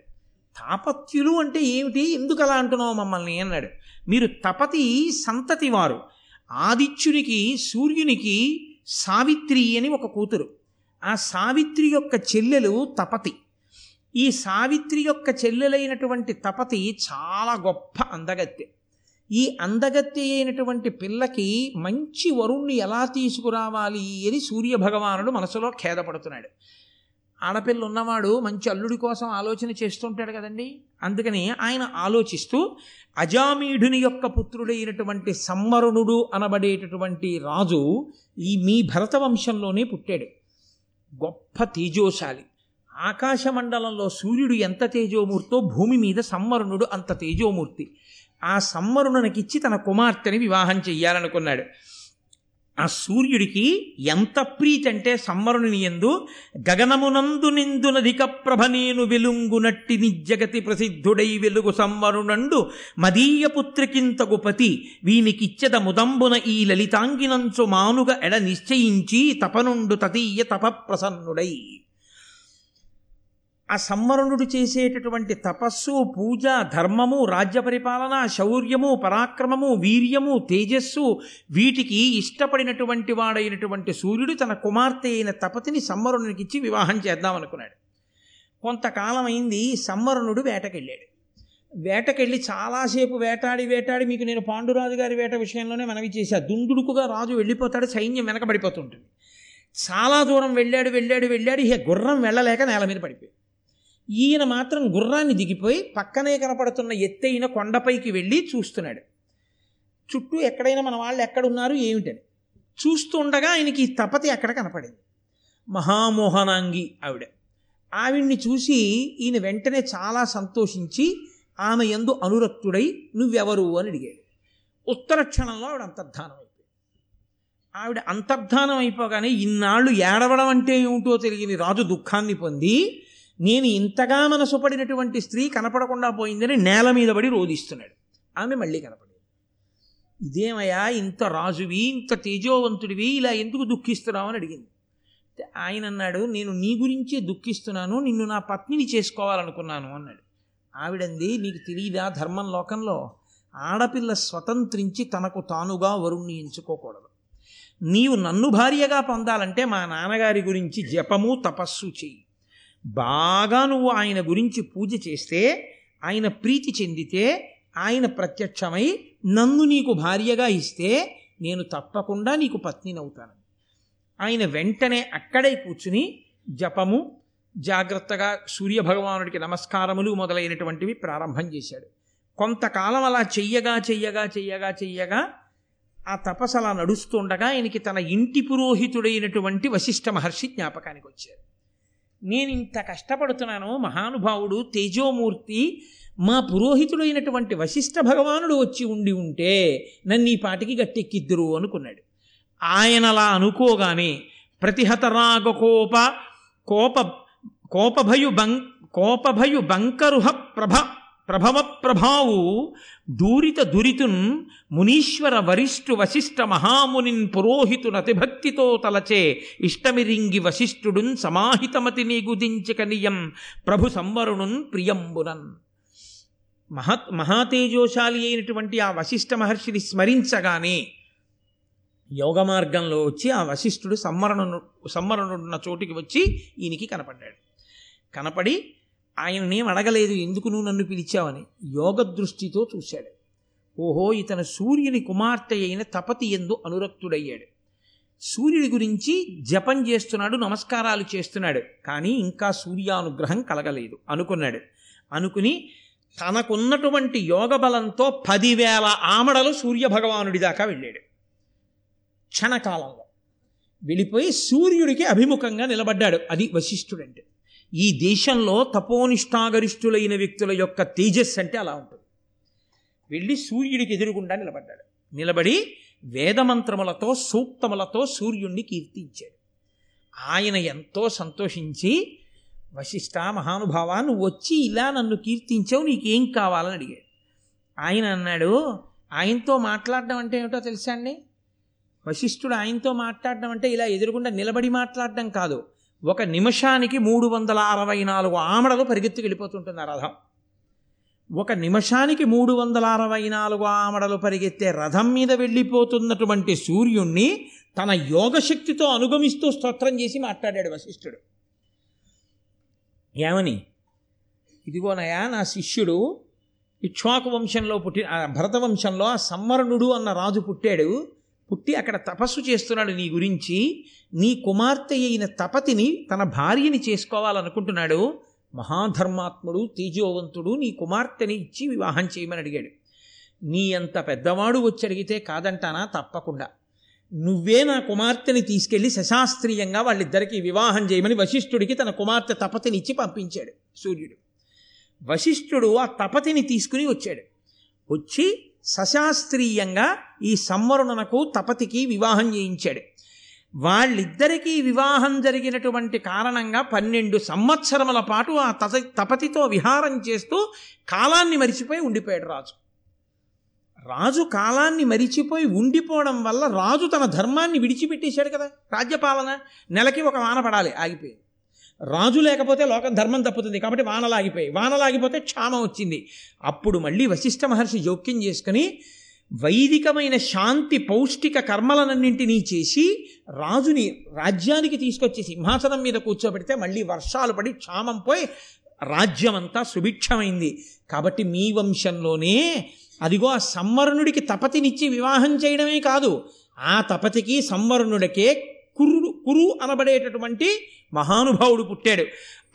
తాపత్యులు అంటే ఏమిటి? ఎందుకు అలా అంటున్నావు మమ్మల్ని అన్నాడు. మీరు తపతి సంతతి వారు. ఆదిత్యునికి సూర్యునికి సావిత్రి అని ఒక కూతురు. ఆ సావిత్రి యొక్క చెల్లెలు తపతి. ఈ సావిత్రి యొక్క చెల్లెలైనటువంటి తపతి చాలా గొప్ప అందగత్తె. ఈ అందగత్య అయినటువంటి పిల్లకి మంచి వరుణ్ణి ఎలా తీసుకురావాలి అని సూర్య భగవానుడు మనసులో ఖేదపడుతున్నాడు. ఆడపిల్ల ఉన్నవాడు మంచి అల్లుడి కోసం ఆలోచన చేస్తుంటాడు కదండి. అందుకని ఆయన ఆలోచిస్తూ అజామీఢుని యొక్క పుత్రుడైనటువంటి సంవరుణుడు అనబడేటటువంటి రాజు ఈ మీ భరత వంశంలోనే పుట్టాడు. గొప్ప తేజోశాలి. ఆకాశమండలంలో సూర్యుడు ఎంత తేజోమూర్తో భూమి మీద సంవరుణుడు అంత తేజోమూర్తి. ఆ సమ్మరుణనికిచ్చి తన కుమార్తెని వివాహం చెయ్యాలనుకున్నాడు. ఆ సూర్యుడికి ఎంత ప్రీతి అంటే సమ్మరుని ఎందు గగనమునందు నిందునధిక ప్రభ నేను వెలుంగునట్టి నిజగతి ప్రసిద్ధుడై వెలుగు సమ్మరునండు మదీయ పుత్రికింతగు పతి వీనికిచ్చద ముదంబున ఈ లలితాంగినంచు మానుగ ఎడ నిశ్చయించి తపనుండు తతీయ తప ప్రసన్నుడై ఆ సంవరణుడు చేసేటటువంటి తపస్సు పూజ ధర్మము రాజ్య పరిపాలన శౌర్యము పరాక్రమము వీర్యము తేజస్సు వీటికి ఇష్టపడినటువంటి వాడైనటువంటి సూర్యుడు తన కుమార్తె అయిన తపతిని సమ్మరుణునికిచ్చి వివాహం చేద్దామనుకున్నాడు కొంతకాలం అయింది వేటకెళ్ళాడు. వేటకెళ్ళి చాలాసేపు వేటాడి వేటాడి మీకు నేను పాండురాజు గారి వేట విషయంలోనే మనవి చేశా. దుందుడుకుగా రాజు వెళ్ళిపోతాడు సైన్యం వెనకబడిపోతుంటుంది. చాలా దూరం వెళ్ళాడు వెళ్ళాడు వెళ్ళాడు ఇక గుర్రం వెళ్ళలేక నేల మీద పడిపోయి ఈయన మాత్రం గుర్రాన్ని దిగిపోయి పక్కనే కనపడుతున్న ఎత్తైన కొండపైకి వెళ్ళి చూస్తున్నాడు. చుట్టూ ఎక్కడైనా మన వాళ్ళు ఎక్కడున్నారు ఏమిటని. చూస్తుండగా ఆయనకి ఈ తపతి అక్కడ కనపడింది. మహామోహనాంగి ఆవిడ. ఆవిడ్ని చూసి ఈయన వెంటనే చాలా సంతోషించి ఆమె ఎందు అనురక్తుడై నువ్వెవరు అని అడిగాడు. ఉత్తర క్షణంలో ఆవిడ అంతర్ధానం అయిపోయింది. ఆవిడ అంతర్ధానం అయిపోగానే ఇన్నాళ్ళు ఏడవడం అంటే ఏమిటో తెలియని రాజు దుఃఖాన్ని పొంది నేను ఇంతగా మనసు పడినటువంటి స్త్రీ కనపడకుండా పోయిందని నేల మీద పడి రోధిస్తున్నాడు. ఆమె మళ్ళీ కనపడింది ఇదేమయ్యా ఇంత రాజువి ఇంత తేజోవంతుడివి ఇలా ఎందుకు దుఃఖిస్తున్నావు అని అడిగింది. ఆయన అన్నాడు నేను నీ గురించే దుఃఖిస్తున్నాను నిన్ను నా పత్నిని చేసుకోవాలనుకున్నాను అన్నాడు. ఆవిడంది నీకు తెలియదా ధర్మం లోకంలో? ఆడపిల్ల స్వతంత్రించి తనకు తానుగా వరుణ్ణి ఎంచుకోకూడదు. నీవు నన్ను భార్యగా పొందాలంటే మా నాన్నగారి గురించి జపము తపస్సు చెయ్యి. బాగా నువ్వు ఆయన గురించి పూజ చేస్తే ఆయన ప్రీతి చెందితే ఆయన ప్రత్యక్షమై నన్ను నీకు భార్యగా ఇస్తే నేను తప్పకుండా నీకు పత్నినవుతాను. ఆయన వెంటనే అక్కడే కూర్చుని జపము జాగ్రత్తగా సూర్యభగవానుడికి నమస్కారములు మొదలైనటువంటివి ప్రారంభం చేశాడు. కొంతకాలం అలా చెయ్యగా చెయ్యగా చెయ్యగా చెయ్యగా ఆ తపస్సు అలా నడుస్తుండగా ఆయనకి తన ఇంటి పురోహితుడైనటువంటి వశిష్ఠ మహర్షి జ్ఞాపకానికి వచ్చారు. నేను ఇంత కష్టపడుతున్నాను మహానుభావుడు తేజోమూర్తి మా పురోహితుడైనటువంటి వశిష్ఠ భగవానుడు వచ్చి ఉండి ఉంటే నన్ను ఈ పాటికి గట్టెక్కిద్దురు అనుకున్నాడు. ఆయనలా అనుకోగానే ప్రతిహతరాగ కోప కోప కోపభయు బం కోపభయు బంకరుహ ప్రభ ప్రభవ ప్రభావు దూరిత దురితున్ మునీశ్వర వరిష్ఠు వశిష్ఠ మహామునిన్ పురోహితునతిభక్తితో తలచే ఇష్టమిరింగి వశిష్ఠుడున్ సమాహితమతి నీగుదించక నియం ప్రభు సంవరుణున్ ప్రియంబునన్. మహత్ మహాతేజోశాలి అయినటువంటి ఆ వశిష్ఠ మహర్షిని స్మరించగానే యోగ మార్గంలో వచ్చి ఆ వశిష్ఠుడు సమ్మరణు సంవరణుడున్న చోటికి వచ్చి ఈయనకి కనపడ్డాడు. కనపడి ఆయననేం అడగలేదు ఎందుకు నువ్వు నన్ను పిలిచావని. యోగ దృష్టితో చూశాడు. ఓహో ఇతను సూర్యుని కుమార్తె అయిన తపతి ఎందు అనురక్తుడయ్యాడు. సూర్యుడి గురించి జపం చేస్తున్నాడు నమస్కారాలు చేస్తున్నాడు కానీ ఇంకా సూర్యానుగ్రహం కలగలేదు అనుకున్నాడు. అనుకుని తనకున్నటువంటి యోగ బలంతో పదివేల ఆమడలు సూర్యభగవానుడి దాకా వెళ్ళాడు. క్షణకాలంలో వెళ్ళిపోయి సూర్యుడికి అభిముఖంగా నిలబడ్డాడు. అది వశిష్ఠుడంటే. ఈ దేశంలో తపోనిష్టాగరిష్ఠులైన వ్యక్తుల యొక్క తేజస్ అంటే అలా ఉంటుంది. వెళ్ళి సూర్యుడికి ఎదురుగుండా నిలబడ్డాడు. నిలబడి వేదమంత్రములతో సూక్తములతో సూర్యుణ్ణి కీర్తించాడు. ఆయన ఎంతో సంతోషించి వశిష్ట మహానుభావ నువ్వు వచ్చి ఇలా నన్ను కీర్తించావు నీకేం కావాలని అడిగాడు. ఆయన అన్నాడు ఆయనతో మాట్లాడడం అంటే ఏమిటో తెలుసా అండి? వశిష్ఠుడు ఆయనతో మాట్లాడడం అంటే ఇలా ఎదురుగుండా నిలబడి మాట్లాడడం కాదు. ఒక నిమిషానికి మూడు వందల అరవై నాలుగు ఆమడలు పరిగెత్తుకు వెళ్ళిపోతుంటుంది ఆ రథం. ఒక నిమిషానికి మూడు వందల అరవై నాలుగు ఆమడలు పరిగెత్తే రథం మీద వెళ్ళిపోతున్నటువంటి సూర్యుణ్ణి తన యోగశక్తితో అనుగమిస్తూ స్తోత్రం చేసి మాట్లాడాడు వశిష్ఠుడు. ఏమని? ఇదిగోనయా నా శిష్యుడు ఇక్ష్వాకు వంశంలో పుట్టి భరత వంశంలో ఆ సమ్మరణుడు అన్న రాజు పుట్టాడు. పుట్టి అక్కడ తపస్సు చేస్తున్నాడు నీ గురించి నీ కుమార్తె అయిన తపతిని తన భార్యని చేసుకోవాలనుకుంటున్నాడు. మహాధర్మాత్ముడు తేజోవంతుడు నీ కుమార్తెని ఇచ్చి వివాహం చేయమని అడిగాడు. నీ అంత పెద్దవాడు వచ్చి అడిగితే కాదంటానా? తప్పకుండా. నువ్వే నా కుమార్తెని తీసుకెళ్ళి శశాస్త్రీయంగా వాళ్ళిద్దరికీ వివాహం చేయమని వశిష్ఠుడికి తన కుమార్తె తపతినిచ్చి పంపించాడు సూర్యుడు. వశిష్ఠుడు ఆ తపతిని తీసుకుని వచ్చాడు. వచ్చి సశాస్త్రీయంగా ఈ సంవరుణనకు తపతికి వివాహం చేయించాడు. వాళ్ళిద్దరికీ వివాహం జరిగినటువంటి కారణంగా పన్నెండు సంవత్సరముల పాటు ఆ తప తపతితో విహారం చేస్తూ కాలాన్ని మరిచిపోయి ఉండిపోయాడు రాజు. రాజు కాలాన్ని మరిచిపోయి ఉండిపోవడం వల్ల రాజు తన ధర్మాన్ని విడిచిపెట్టేశాడు కదా. రాజ్యపాలన నెలకి ఒక వాన పడాలి ఆగిపోయింది రాజు లేకపోతే లోకం ధర్మం తప్పుతుంది కాబట్టి వానలాగిపోయి వానలాగిపోతే క్షామం వచ్చింది. అప్పుడు మళ్ళీ వశిష్ఠ మహర్షి జోక్యం చేసుకుని వైదికమైన శాంతి పౌష్టిక కర్మలనన్నింటినీ చేసి రాజుని రాజ్యానికి తీసుకొచ్చి సింహాసనం మీద కూర్చోబెడితే మళ్ళీ వర్షాలు పడి క్షామం పోయి రాజ్యమంతా సుభిక్షమైంది. కాబట్టి మీ వంశంలోనే అదిగో ఆ సంవరణుడికి తపతినిచ్చి వివాహం చేయడమే కాదు. ఆ తపతికి సంవరణుడికే కురు అనబడేటటువంటి మహానుభావుడు పుట్టాడు.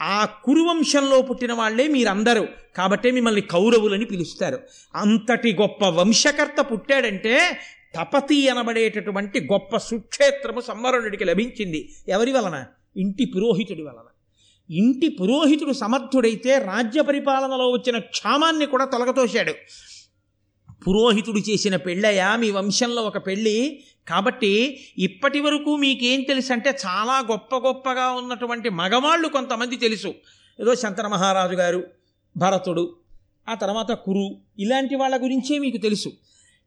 ఆ కురువంశంలో పుట్టిన వాళ్ళే మీరందరూ. కాబట్టే మిమ్మల్ని కౌరవులని పిలుస్తారు. అంతటి గొప్ప వంశకర్త పుట్టాడంటే తపతి అనబడేటటువంటి గొప్ప సుక్షేత్రము సంవరణుడికి లభించింది. ఎవరి వలన? ఇంటి పురోహితుడి వలన. ఇంటి పురోహితుడు సమర్థుడైతే రాజ్య పరిపాలనలో వచ్చిన క్షామాన్ని కూడా తొలగతోశాడు పురోహితుడు చేసిన పెళ్ళయా? మీ వంశంలో ఒక పెళ్ళి. కాబట్టి ఇప్పటి వరకు మీకేం తెలుసు అంటే చాలా గొప్ప గొప్పగా ఉన్నటువంటి మగవాళ్ళు కొంతమంది తెలుసు. ఏదో శంతన మహారాజు గారు భరతుడు ఆ తర్వాత కురు ఇలాంటి వాళ్ళ గురించే మీకు తెలుసు.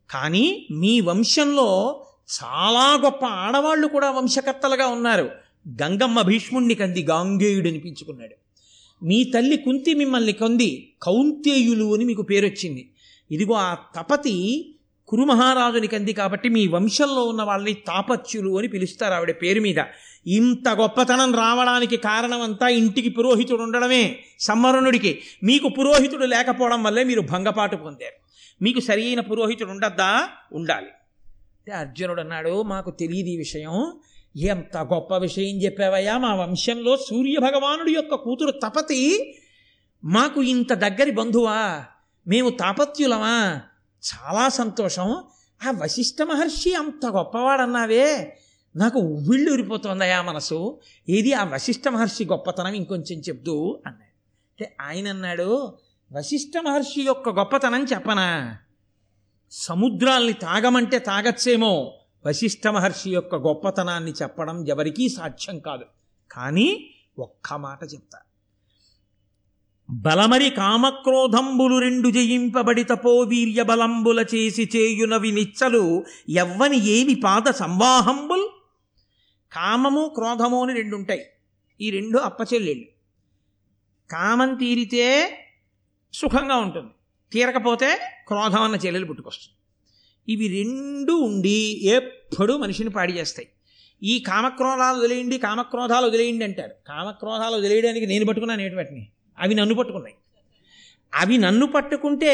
కానీ మీ వంశంలో చాలా గొప్ప ఆడవాళ్ళు కూడా వంశకర్తలుగా ఉన్నారు. గంగమ్మ భీష్ముణ్ణి కంది గాంగేయుడు అనిపించుకున్నాడు. మీ తల్లి కుంతి మిమ్మల్ని కొంది కౌంతేయులు అని మీకు పేరొచ్చింది. ఇదిగో ఆ తపతి కురుమహారాజుని కంది కాబట్టి మీ వంశంలో ఉన్న వాళ్ళని తాపత్యులు అని పిలుస్తారు ఆవిడ పేరు మీద. ఇంత గొప్పతనం రావడానికి కారణమంతా ఇంటికి పురోహితుడు ఉండడమే సంవరణుడికి. మీకు పురోహితుడు లేకపోవడం వల్లే మీరు భంగపాటు పొందారు. మీకు సరి అయిన పురోహితుడు ఉండద్దా? ఉండాలి. అంటే అర్జునుడు అన్నాడు మాకు తెలియదు ఈ విషయం. ఎంత గొప్ప విషయం చెప్పావయ్యా మా వంశంలో సూర్య భగవానుడి యొక్క కూతురు తపతి మాకు ఇంత దగ్గరి బంధువా? మేము తాపత్యులమా? చాలా సంతోషం. ఆ వశిష్ఠ మహర్షి అంత గొప్పవాడన్నావే. నాకు ఉవ్విళ్ళు ఉరిపోతుందయా మనసు. ఏది ఆ వశిష్ఠ మహర్షి గొప్పతనం ఇంకొంచెం చెప్దు అన్నాడు. అంటే ఆయన అన్నాడు వశిష్ఠ మహర్షి యొక్క గొప్పతనం చెప్పనా? సముద్రాల్ని తాగమంటే తాగచ్చేమో. వశిష్ఠ మహర్షి యొక్క గొప్పతనాన్ని చెప్పడం ఎవరికీ సాధ్యం కాదు. కానీ ఒక్క మాట చెప్తా. బలమరి కామక్రోధంబులు రెండు జయింపబడి తపోవీర్య బలంబుల చేసి చేయునవి నిచ్చలు ఎవ్వని ఏమి పాద సంవాహంబుల్? కామము క్రోధము అని రెండు ఉంటాయి ఈ రెండు అప్పచెల్లెళ్ళు. కామం తీరితే సుఖంగా ఉంటుంది. తీరకపోతే క్రోధం అన్న చెల్లెలు పుట్టుకొస్తుంది. ఇవి రెండు ఉండి ఎప్పుడూ మనిషిని పాడి చేస్తాయి. ఈ కామక్రోధాలు వదిలేయండి కామక్రోధాలు వదిలేయండి అంటారు. కామక్రోధాలు వదిలేయడానికి నేను పట్టుకున్నాను ఏటి వాటిని? అవి నన్ను పట్టుకున్నాయి. అవి నన్ను పట్టుకుంటే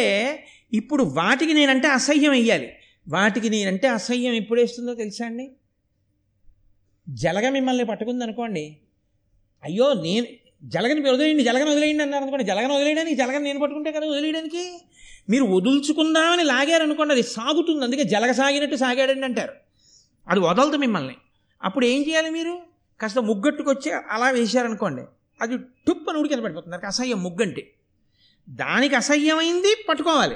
ఇప్పుడు వాటికి నేనంటే అసహ్యం వెయ్యాలి. వాటికి నేనంటే అసహ్యం ఎప్పుడేస్తుందో తెలుసా అండి? జలగ మిమ్మల్ని పట్టుకుంది అనుకోండి. అయ్యో నేను జలగని వదిలేయండి జలగని వదిలేయండి అన్నారు అనుకోండి. జలగని వదిలేయడానికి జలగని నేను పట్టుకుంటే కదా వదిలేయడానికి? మీరు వదులుచుకుందామని లాగారనుకోండి అది సాగుతుంది. అందుకే జలగ సాగినట్టు సాగాడండి అంటారు. అది వదలదు మిమ్మల్ని. అప్పుడు ఏం చేయాలి మీరు? కాస్త ముగ్గట్టుకొచ్చి అలా వేశారనుకోండి. అది టుప్పని ఉడికిన పడిపోతుంది. దానికి అసహ్యం ముగ్గంటే. దానికి అసహ్యమైంది పట్టుకోవాలి.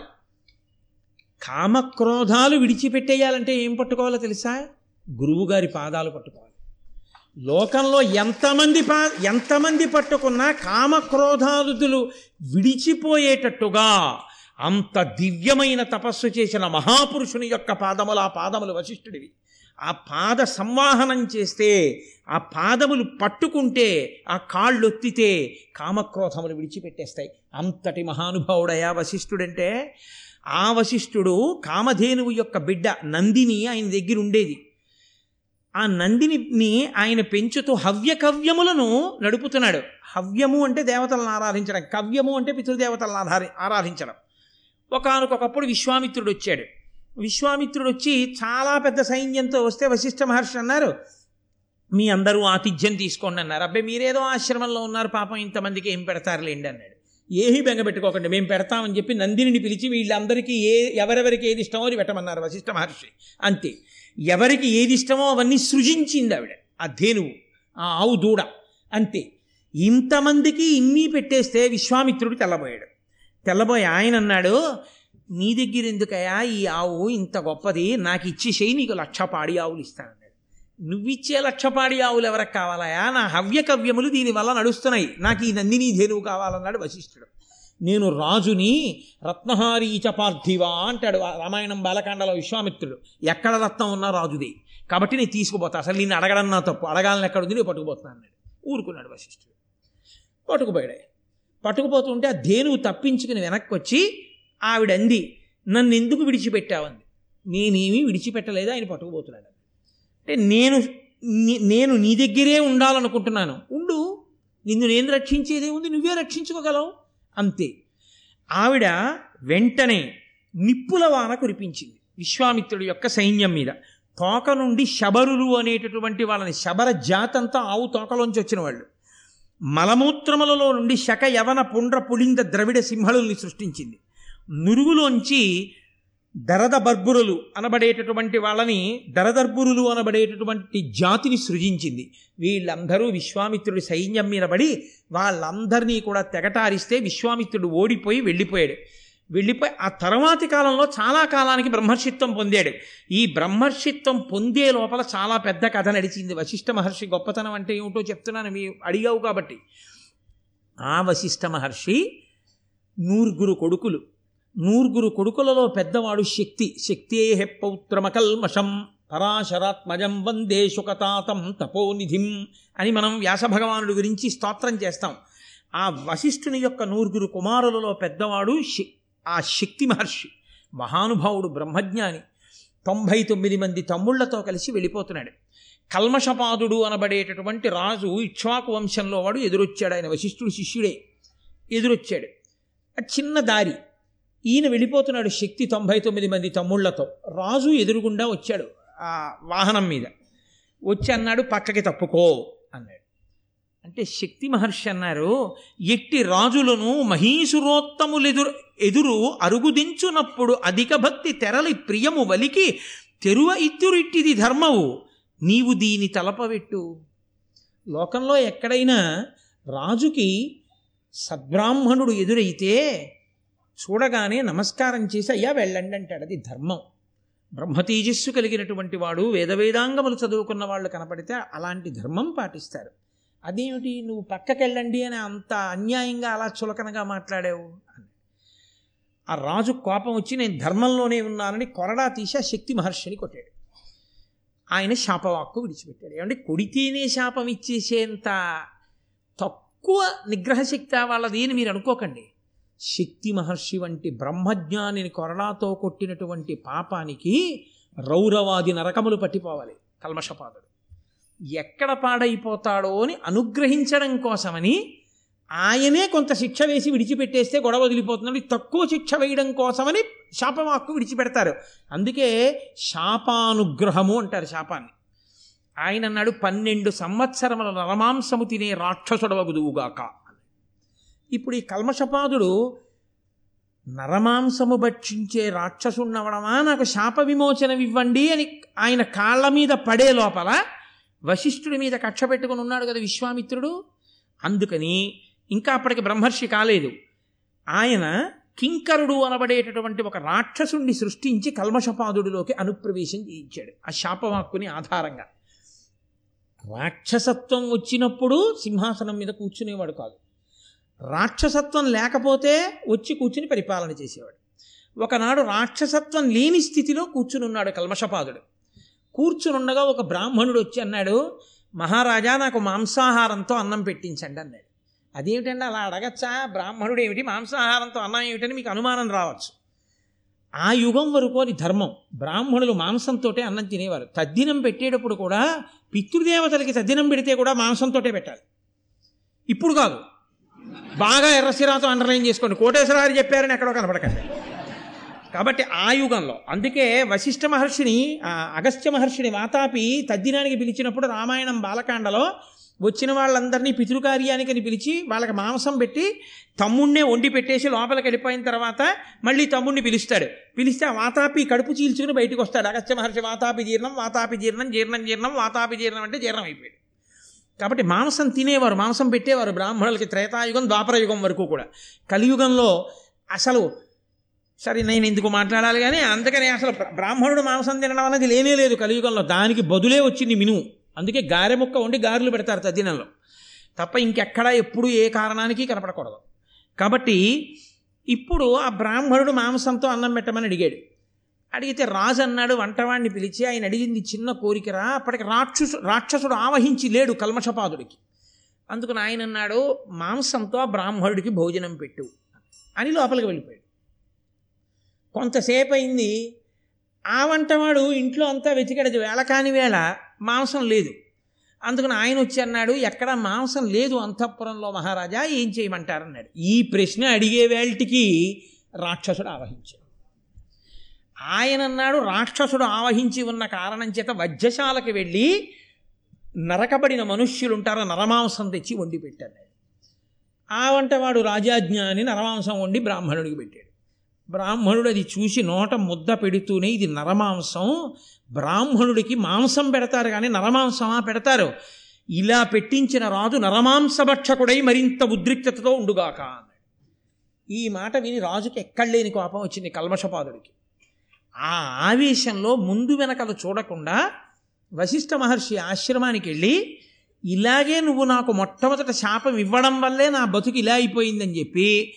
కామక్రోధాలు విడిచిపెట్టేయాలంటే ఏం పట్టుకోవాలో తెలుసా? గురువుగారి పాదాలు పట్టుకోవాలి. లోకంలో ఎంతమంది పా ఎంతమంది పట్టుకున్నా కామక్రోధాదులు విడిచిపోయేటట్టుగా అంత దివ్యమైన తపస్సు చేసిన మహాపురుషుని యొక్క పాదములు ఆ పాదములు వశిష్ఠుడివి. ఆ పాద సంవాహనం చేస్తే ఆ పాదములు పట్టుకుంటే ఆ కాళ్ళు ఒత్తితే కామక్రోధములు విడిచిపెట్టేస్తాయి. అంతటి మహానుభావుడయా వశిష్ఠుడంటే ఆ వశిష్ఠుడు కామధేనువు యొక్క బిడ్డ నందిని ఆయన దగ్గర ఉండేది ఆ నందిని ఆయన పెంచుతూ హవ్య కవ్యములను నడుపుతున్నాడు. హవ్యము అంటే దేవతలను ఆరాధించడం కవ్యము అంటే పితృదేవతలను ఆధారి ఆరాధించడం. ఒకనకొకప్పుడు విశ్వామిత్రుడు వచ్చాడు విశ్వామిత్రుడు వచ్చి చాలా పెద్ద సైన్యంతో వస్తే వశిష్ఠ మహర్షి అన్నారు మీ అందరూ ఆతిథ్యం తీసుకోండి అన్నారు. అబ్బాయి మీరేదో ఆశ్రమంలో ఉన్నారు పాపం ఇంతమందికి ఏం పెడతారులేండి అన్నాడు. ఏమీ బెంగ పెట్టుకోకండి మేము పెడతామని చెప్పి నందిని పిలిచి వీళ్ళందరికీ ఏ ఎవరెవరికి ఏది ఇష్టమో అది పెట్టమన్నారు వశిష్ఠ మహర్షి. అంతే. ఎవరికి ఏది ఇష్టమో అవన్నీ సృజించింది ఆవిడ ఆ ధేనువు ఆ ఆవు దూడ. అంతే. ఇంతమందికి ఇన్ని పెట్టేస్తే విశ్వామిత్రుడు తెల్లబోయాడు. తెల్లబోయి ఆయన అన్నాడు నీ దగ్గర ఎందుకయా ఈ ఆవు ఇంత గొప్పది నాకు ఇచ్చేసేయి నీకు లక్ష పాడి ఆవులు ఇస్తానన్నాడు నువ్విచ్చే లక్ష పాడి ఆవులు ఎవరికి కావాలయా నా హవ్యకవ్యములు దీనివల్ల నడుస్తున్నాయి. నాకు ఈ నందిని ధేనువు కావాలన్నాడు వశిష్ఠుడు. నేను రాజుని రత్నహారీచ పార్థివా అంటాడు రామాయణం బాలకాండలో విశ్వామిత్రుడు. ఎక్కడ రత్నం ఉన్నా రాజుదే. కాబట్టి నేను తీసుకుపోతా. అసలు నేను అడగడం నా తప్పు. అడగాలని ఎక్కడుంది? నేను పట్టుకుపోతున్నా అన్నాడు. ఊరుకున్నాడు వశిష్ఠుడు. పట్టుకుపోయాడే. పట్టుకుపోతుంటే ఆ ధేనువు తప్పించుకుని వెనక్కి వచ్చి ఆవిడ అంది నన్ను ఎందుకు విడిచిపెట్టావంది? నేనేమీ విడిచిపెట్టలేదు ఆయన పట్టుకుపోతున్నాడు. అంటే నేను నీ- నేను నీ దగ్గరే ఉండాలనుకుంటున్నాను. ఉండు నిన్ను నేను రక్షించేదే ఉంది నువ్వే రక్షించుకోగలవు. అంతే. ఆవిడ వెంటనే నిప్పుల వాన కురిపించింది విశ్వామిత్రుడి యొక్క సైన్యం మీద. తోక నుండి శబరులు అనేటటువంటి వాళ్ళని శబర జాతంతా ఆవు తోకలోంచి వచ్చిన వాళ్ళు. మలమూత్రములలో నుండి శక యవన పుండ్ర పులింద ద్రవిడ సింహళుల్ని సృష్టించింది. నురుగులోంచి దరదబర్బురులు అనబడేటటువంటి వాళ్ళని దరదర్బురులు అనబడేటటువంటి జాతిని సృజించింది. వీళ్ళందరూ విశ్వామిత్రుడి సైన్యం మీద పడి వాళ్ళందరినీ కూడా తెగటారిస్తే విశ్వామిత్రుడు ఓడిపోయి వెళ్ళిపోయాడు. వెళ్ళిపోయి ఆ తర్వాతి కాలంలో చాలా కాలానికి బ్రహ్మర్షిత్వం పొందాడు. ఈ బ్రహ్మర్షిత్వం పొందే లోపల చాలా పెద్ద కథ నడిచింది. వశిష్ఠ మహర్షి గొప్పతనం అంటే ఏమిటో చెప్తున్నాను మీ అడిగావు కాబట్టి. ఆ వశిష్ఠ మహర్షి నూరుగురు కొడుకులు. నూరుగురు కొడుకులలో పెద్దవాడు శక్తి. శక్తే పౌత్రమకల్మషం. పరాశరాత్మజం వందే శుకతాతం తపోనిధిం అని మనం వ్యాస భగవానుడి గురించి స్తోత్రం చేస్తాం. ఆ వశిష్ఠుని యొక్క నూరుగురు కుమారులలో పెద్దవాడు ఆ శక్తి మహర్షి మహానుభావుడు బ్రహ్మజ్ఞాని. తొంభై తొమ్మిది మంది తమ్ముళ్ళతో కలిసి వెళ్ళిపోతున్నాడు. కల్మషపాదుడు అనబడేటటువంటి రాజు ఇక్ష్వాకు వంశంలో వాడు ఎదురొచ్చాడు. ఆయన వశిష్ఠుడు శిష్యుడే. ఎదురొచ్చాడు. చిన్న దారి ఈయన వెళ్ళిపోతున్నాడు శక్తి తొంభై తొమ్మిది మంది తమ్ముళ్ళతో రాజు ఎదురుగుండా వచ్చాడు ఆ వాహనం మీద. వచ్చి అన్నాడు పక్కకి తప్పుకో అన్నాడు. అంటే శక్తి మహర్షి అన్నారు ఎట్టి రాజులను మహీసురోత్తములెదురు ఎదురు అరుగుదించునప్పుడు అధిక భక్తి తెరలి ప్రియము వలికి తెరువ ఇత్తురిట్టిది ధర్మవు. నీవు దీని తలపవెట్టు లోకంలో ఎక్కడైనా రాజుకి సద్బ్రాహ్మణుడు ఎదురైతే చూడగానే నమస్కారం చేసి అయ్యా వెళ్ళండి అంటాడు. అది ధర్మం. బ్రహ్మతేజస్సు కలిగినటువంటి వాడు వేదవేదాంగములు చదువుకున్న వాళ్ళు కనపడితే అలాంటి ధర్మం పాటిస్తారు. అదేమిటి? నువ్వు పక్కకెళ్ళండి అని అంత అన్యాయంగా అలా చులకనగా మాట్లాడావు. అని ఆ రాజు కోపం వచ్చి నేను ధర్మంలోనే ఉన్నానని కొరడా తీసి ఆ శక్తి మహర్షిని కొట్టాడు. ఆయన శాపవాక్కు విడిచిపెట్టాడు. ఏమంటే కొడితేనే శాపం ఇచ్చేసేంత తక్కువ నిగ్రహశక్తి వాళ్ళది అని మీరు అనుకోకండి. శక్తి మహర్షి వంటి బ్రహ్మజ్ఞానిని కొరడాతో కొట్టినటువంటి పాపానికి రౌరవాది నరకములు పట్టిపోవాలి కల్మషపాదుడు. ఎక్కడ పాడైపోతాడో అని అనుగ్రహించడం కోసమని ఆయనే కొంత శిక్ష వేసి విడిచిపెట్టేస్తే గొడవ వదిలిపోతున్నాడు తక్కువ శిక్ష వేయడం కోసమని శాపవాక్కు విడిచిపెడతారు. అందుకే శాపానుగ్రహము అంటారు శాపాన్ని. ఆయన అన్నాడు పన్నెండు సంవత్సరముల నరమాంసము తినే రాక్షసుడవగుదువుగాక ఇప్పుడు ఈ కల్మషపాదుడు నరమాంసము భక్షించే రాక్షసుండవడమా నాకు శాప విమోచనం ఇవ్వండి అని ఆయన కాళ్ళ మీద పడే లోపల వశిష్ఠుడి మీద కక్ష పెట్టుకుని ఉన్నాడు కదా విశ్వామిత్రుడు. అందుకని ఇంకా అప్పటికి బ్రహ్మర్షి కాలేదు. ఆయన కింకరుడు అనబడేటటువంటి ఒక రాక్షసుణ్ణి సృష్టించి కల్మషపాదుడిలోకి అనుప్రవేశం చేయించాడు. ఆ శాపవాక్కుని ఆధారంగా. రాక్షసత్వం వచ్చినప్పుడు సింహాసనం మీద కూర్చునేవాడు కాదు. రాక్షసత్వం లేకపోతే వచ్చి కూర్చుని పరిపాలన చేసేవాడు. ఒకనాడు రాక్షసత్వం లేని స్థితిలో కూర్చుని ఉన్నాడు కల్మషపాదుడు. కూర్చునుండగా ఒక బ్రాహ్మణుడు వచ్చి అన్నాడు మహారాజా నాకు మాంసాహారంతో అన్నం పెట్టించండి అన్నాడు. అదేమిటండి అలా అడగచ్చా? బ్రాహ్మణుడు ఏమిటి? మాంసాహారంతో అన్నం ఏమిటని మీకు అనుమానం రావచ్చు. ఆ యుగం వరకు అది ధర్మం. బ్రాహ్మణులు మాంసంతో అన్నం తినేవారు. తద్దినం పెట్టేటప్పుడు కూడా పితృదేవతలకి తద్దినం పెడితే కూడా మాంసంతో పెట్టాలి. ఇప్పుడు కాదు. బాగా ఎర్రసిరాతో అండర్లైన్ చేసుకోండి. కోటేశ్వరారు చెప్పారని ఎక్కడో కనపడకండి. కాబట్టి ఆ యుగంలో అందుకే వశిష్ఠ మహర్షిని అగస్త్య మహర్షిని వాతాపి తద్దినానికి పిలిచినప్పుడు రామాయణం బాలకాండలో వచ్చిన వాళ్ళందరినీ పితృకార్యానికని పిలిచి వాళ్ళకి మాంసం పెట్టి తమ్ముణ్ణే వండి పెట్టేసి లోపలికి వెళ్ళిపోయిన తర్వాత మళ్ళీ తమ్ముడిని పిలుస్తాడు. పిలిస్తే ఆ వాతాపి కడుపు చీల్చుకుని బయటకు వస్తాడు. అగస్త్య మహర్షి వాతాపి జీర్ణం వాతాపి జీర్ణం జీర్ణం జీర్ణం వాతాపి జీర్ణం అంటే జీర్ణం అయిపోయాడు కాబట్టి మాంసం తినేవారు మాంసం పెట్టేవారు బ్రాహ్మణులకి త్రేతాయుగం ద్వాపరయుగం వరకు కూడా. కలియుగంలో అసలు సరే నేను ఎందుకు మాట్లాడాలి కానీ అందుకని అసలు బ్రాహ్మణుడు మాంసం తినడం అనేది లేనే లేదు కలియుగంలో. దానికి బదులే వచ్చింది మినుము అందుకే గారె ముక్క వండి గారెలు పెడతారు తద్దినంలో. తప్ప ఇంకెక్కడా ఎప్పుడు ఏ కారణానికి కనపడకూడదు. కాబట్టి ఇప్పుడు ఆ బ్రాహ్మణుడు మాంసంతో అన్నం పెట్టమని అడిగాడు. అడిగితే రాజు అన్నాడు వంటవాడిని పిలిచి ఆయన అడిగింది చిన్న కోరికరా అప్పటికి రాక్షసు రాక్షసుడు ఆవహించి లేడు కల్మషపాదుడికి. అందుకని ఆయన అన్నాడు మాంసంతో బ్రాహ్మణుడికి భోజనం పెట్టు. అని లోపలికి వెళ్ళిపోయాడు. కొంతసేపు అయింది. ఆ వంటవాడు ఇంట్లో అంతా వెతికాడు. వేళ కాని వేళ మాంసం లేదు. అందుకని ఆయన వచ్చి అన్నాడు ఎక్కడ మాంసం లేదు అంతఃపురంలో మహారాజా ఏం చేయమంటారన్నాడు ఈ ప్రశ్న అడిగే వేళటికి రాక్షసుడు ఆవహించాడు. ఆయనన్నాడు రాక్షసుడు ఆవహించి ఉన్న కారణం చేత వజ్రశాలకు వెళ్ళి నరకబడిన మనుష్యులుంటారు? నరమాంసం తెచ్చి వండి పెట్టాడు. ఆ వంటవాడు రాజాజ్ఞ అని నరమాంసం వండి బ్రాహ్మణుడికి పెట్టాడు. బ్రాహ్మణుడు అది చూసి నోట ముద్ద పెడుతూనే ఇది నరమాంసం బ్రాహ్మణుడికి మాంసం పెడతారు కానీ నరమాంసమా పెడతారు? ఇలా పెట్టించిన రాజు నరమాంసభక్షకుడై మరింత ఉద్రిక్తతతో ఉండుగాక అన్నాడు. ఈ మాట విని రాజుకి ఎక్కడలేని కోపం వచ్చింది కల్మషపాదుడికి. ఆ ఆవేశంలో ముందు వెనకలు చూడకుండా వశిష్ఠ మహర్షి ఆశ్రమానికి వెళ్ళి ఇలాగే నువ్వు నాకు మొట్టమొదట శాపం ఇవ్వడం వల్లే నా బతుకు ఇలా అయిపోయిందని చెప్పి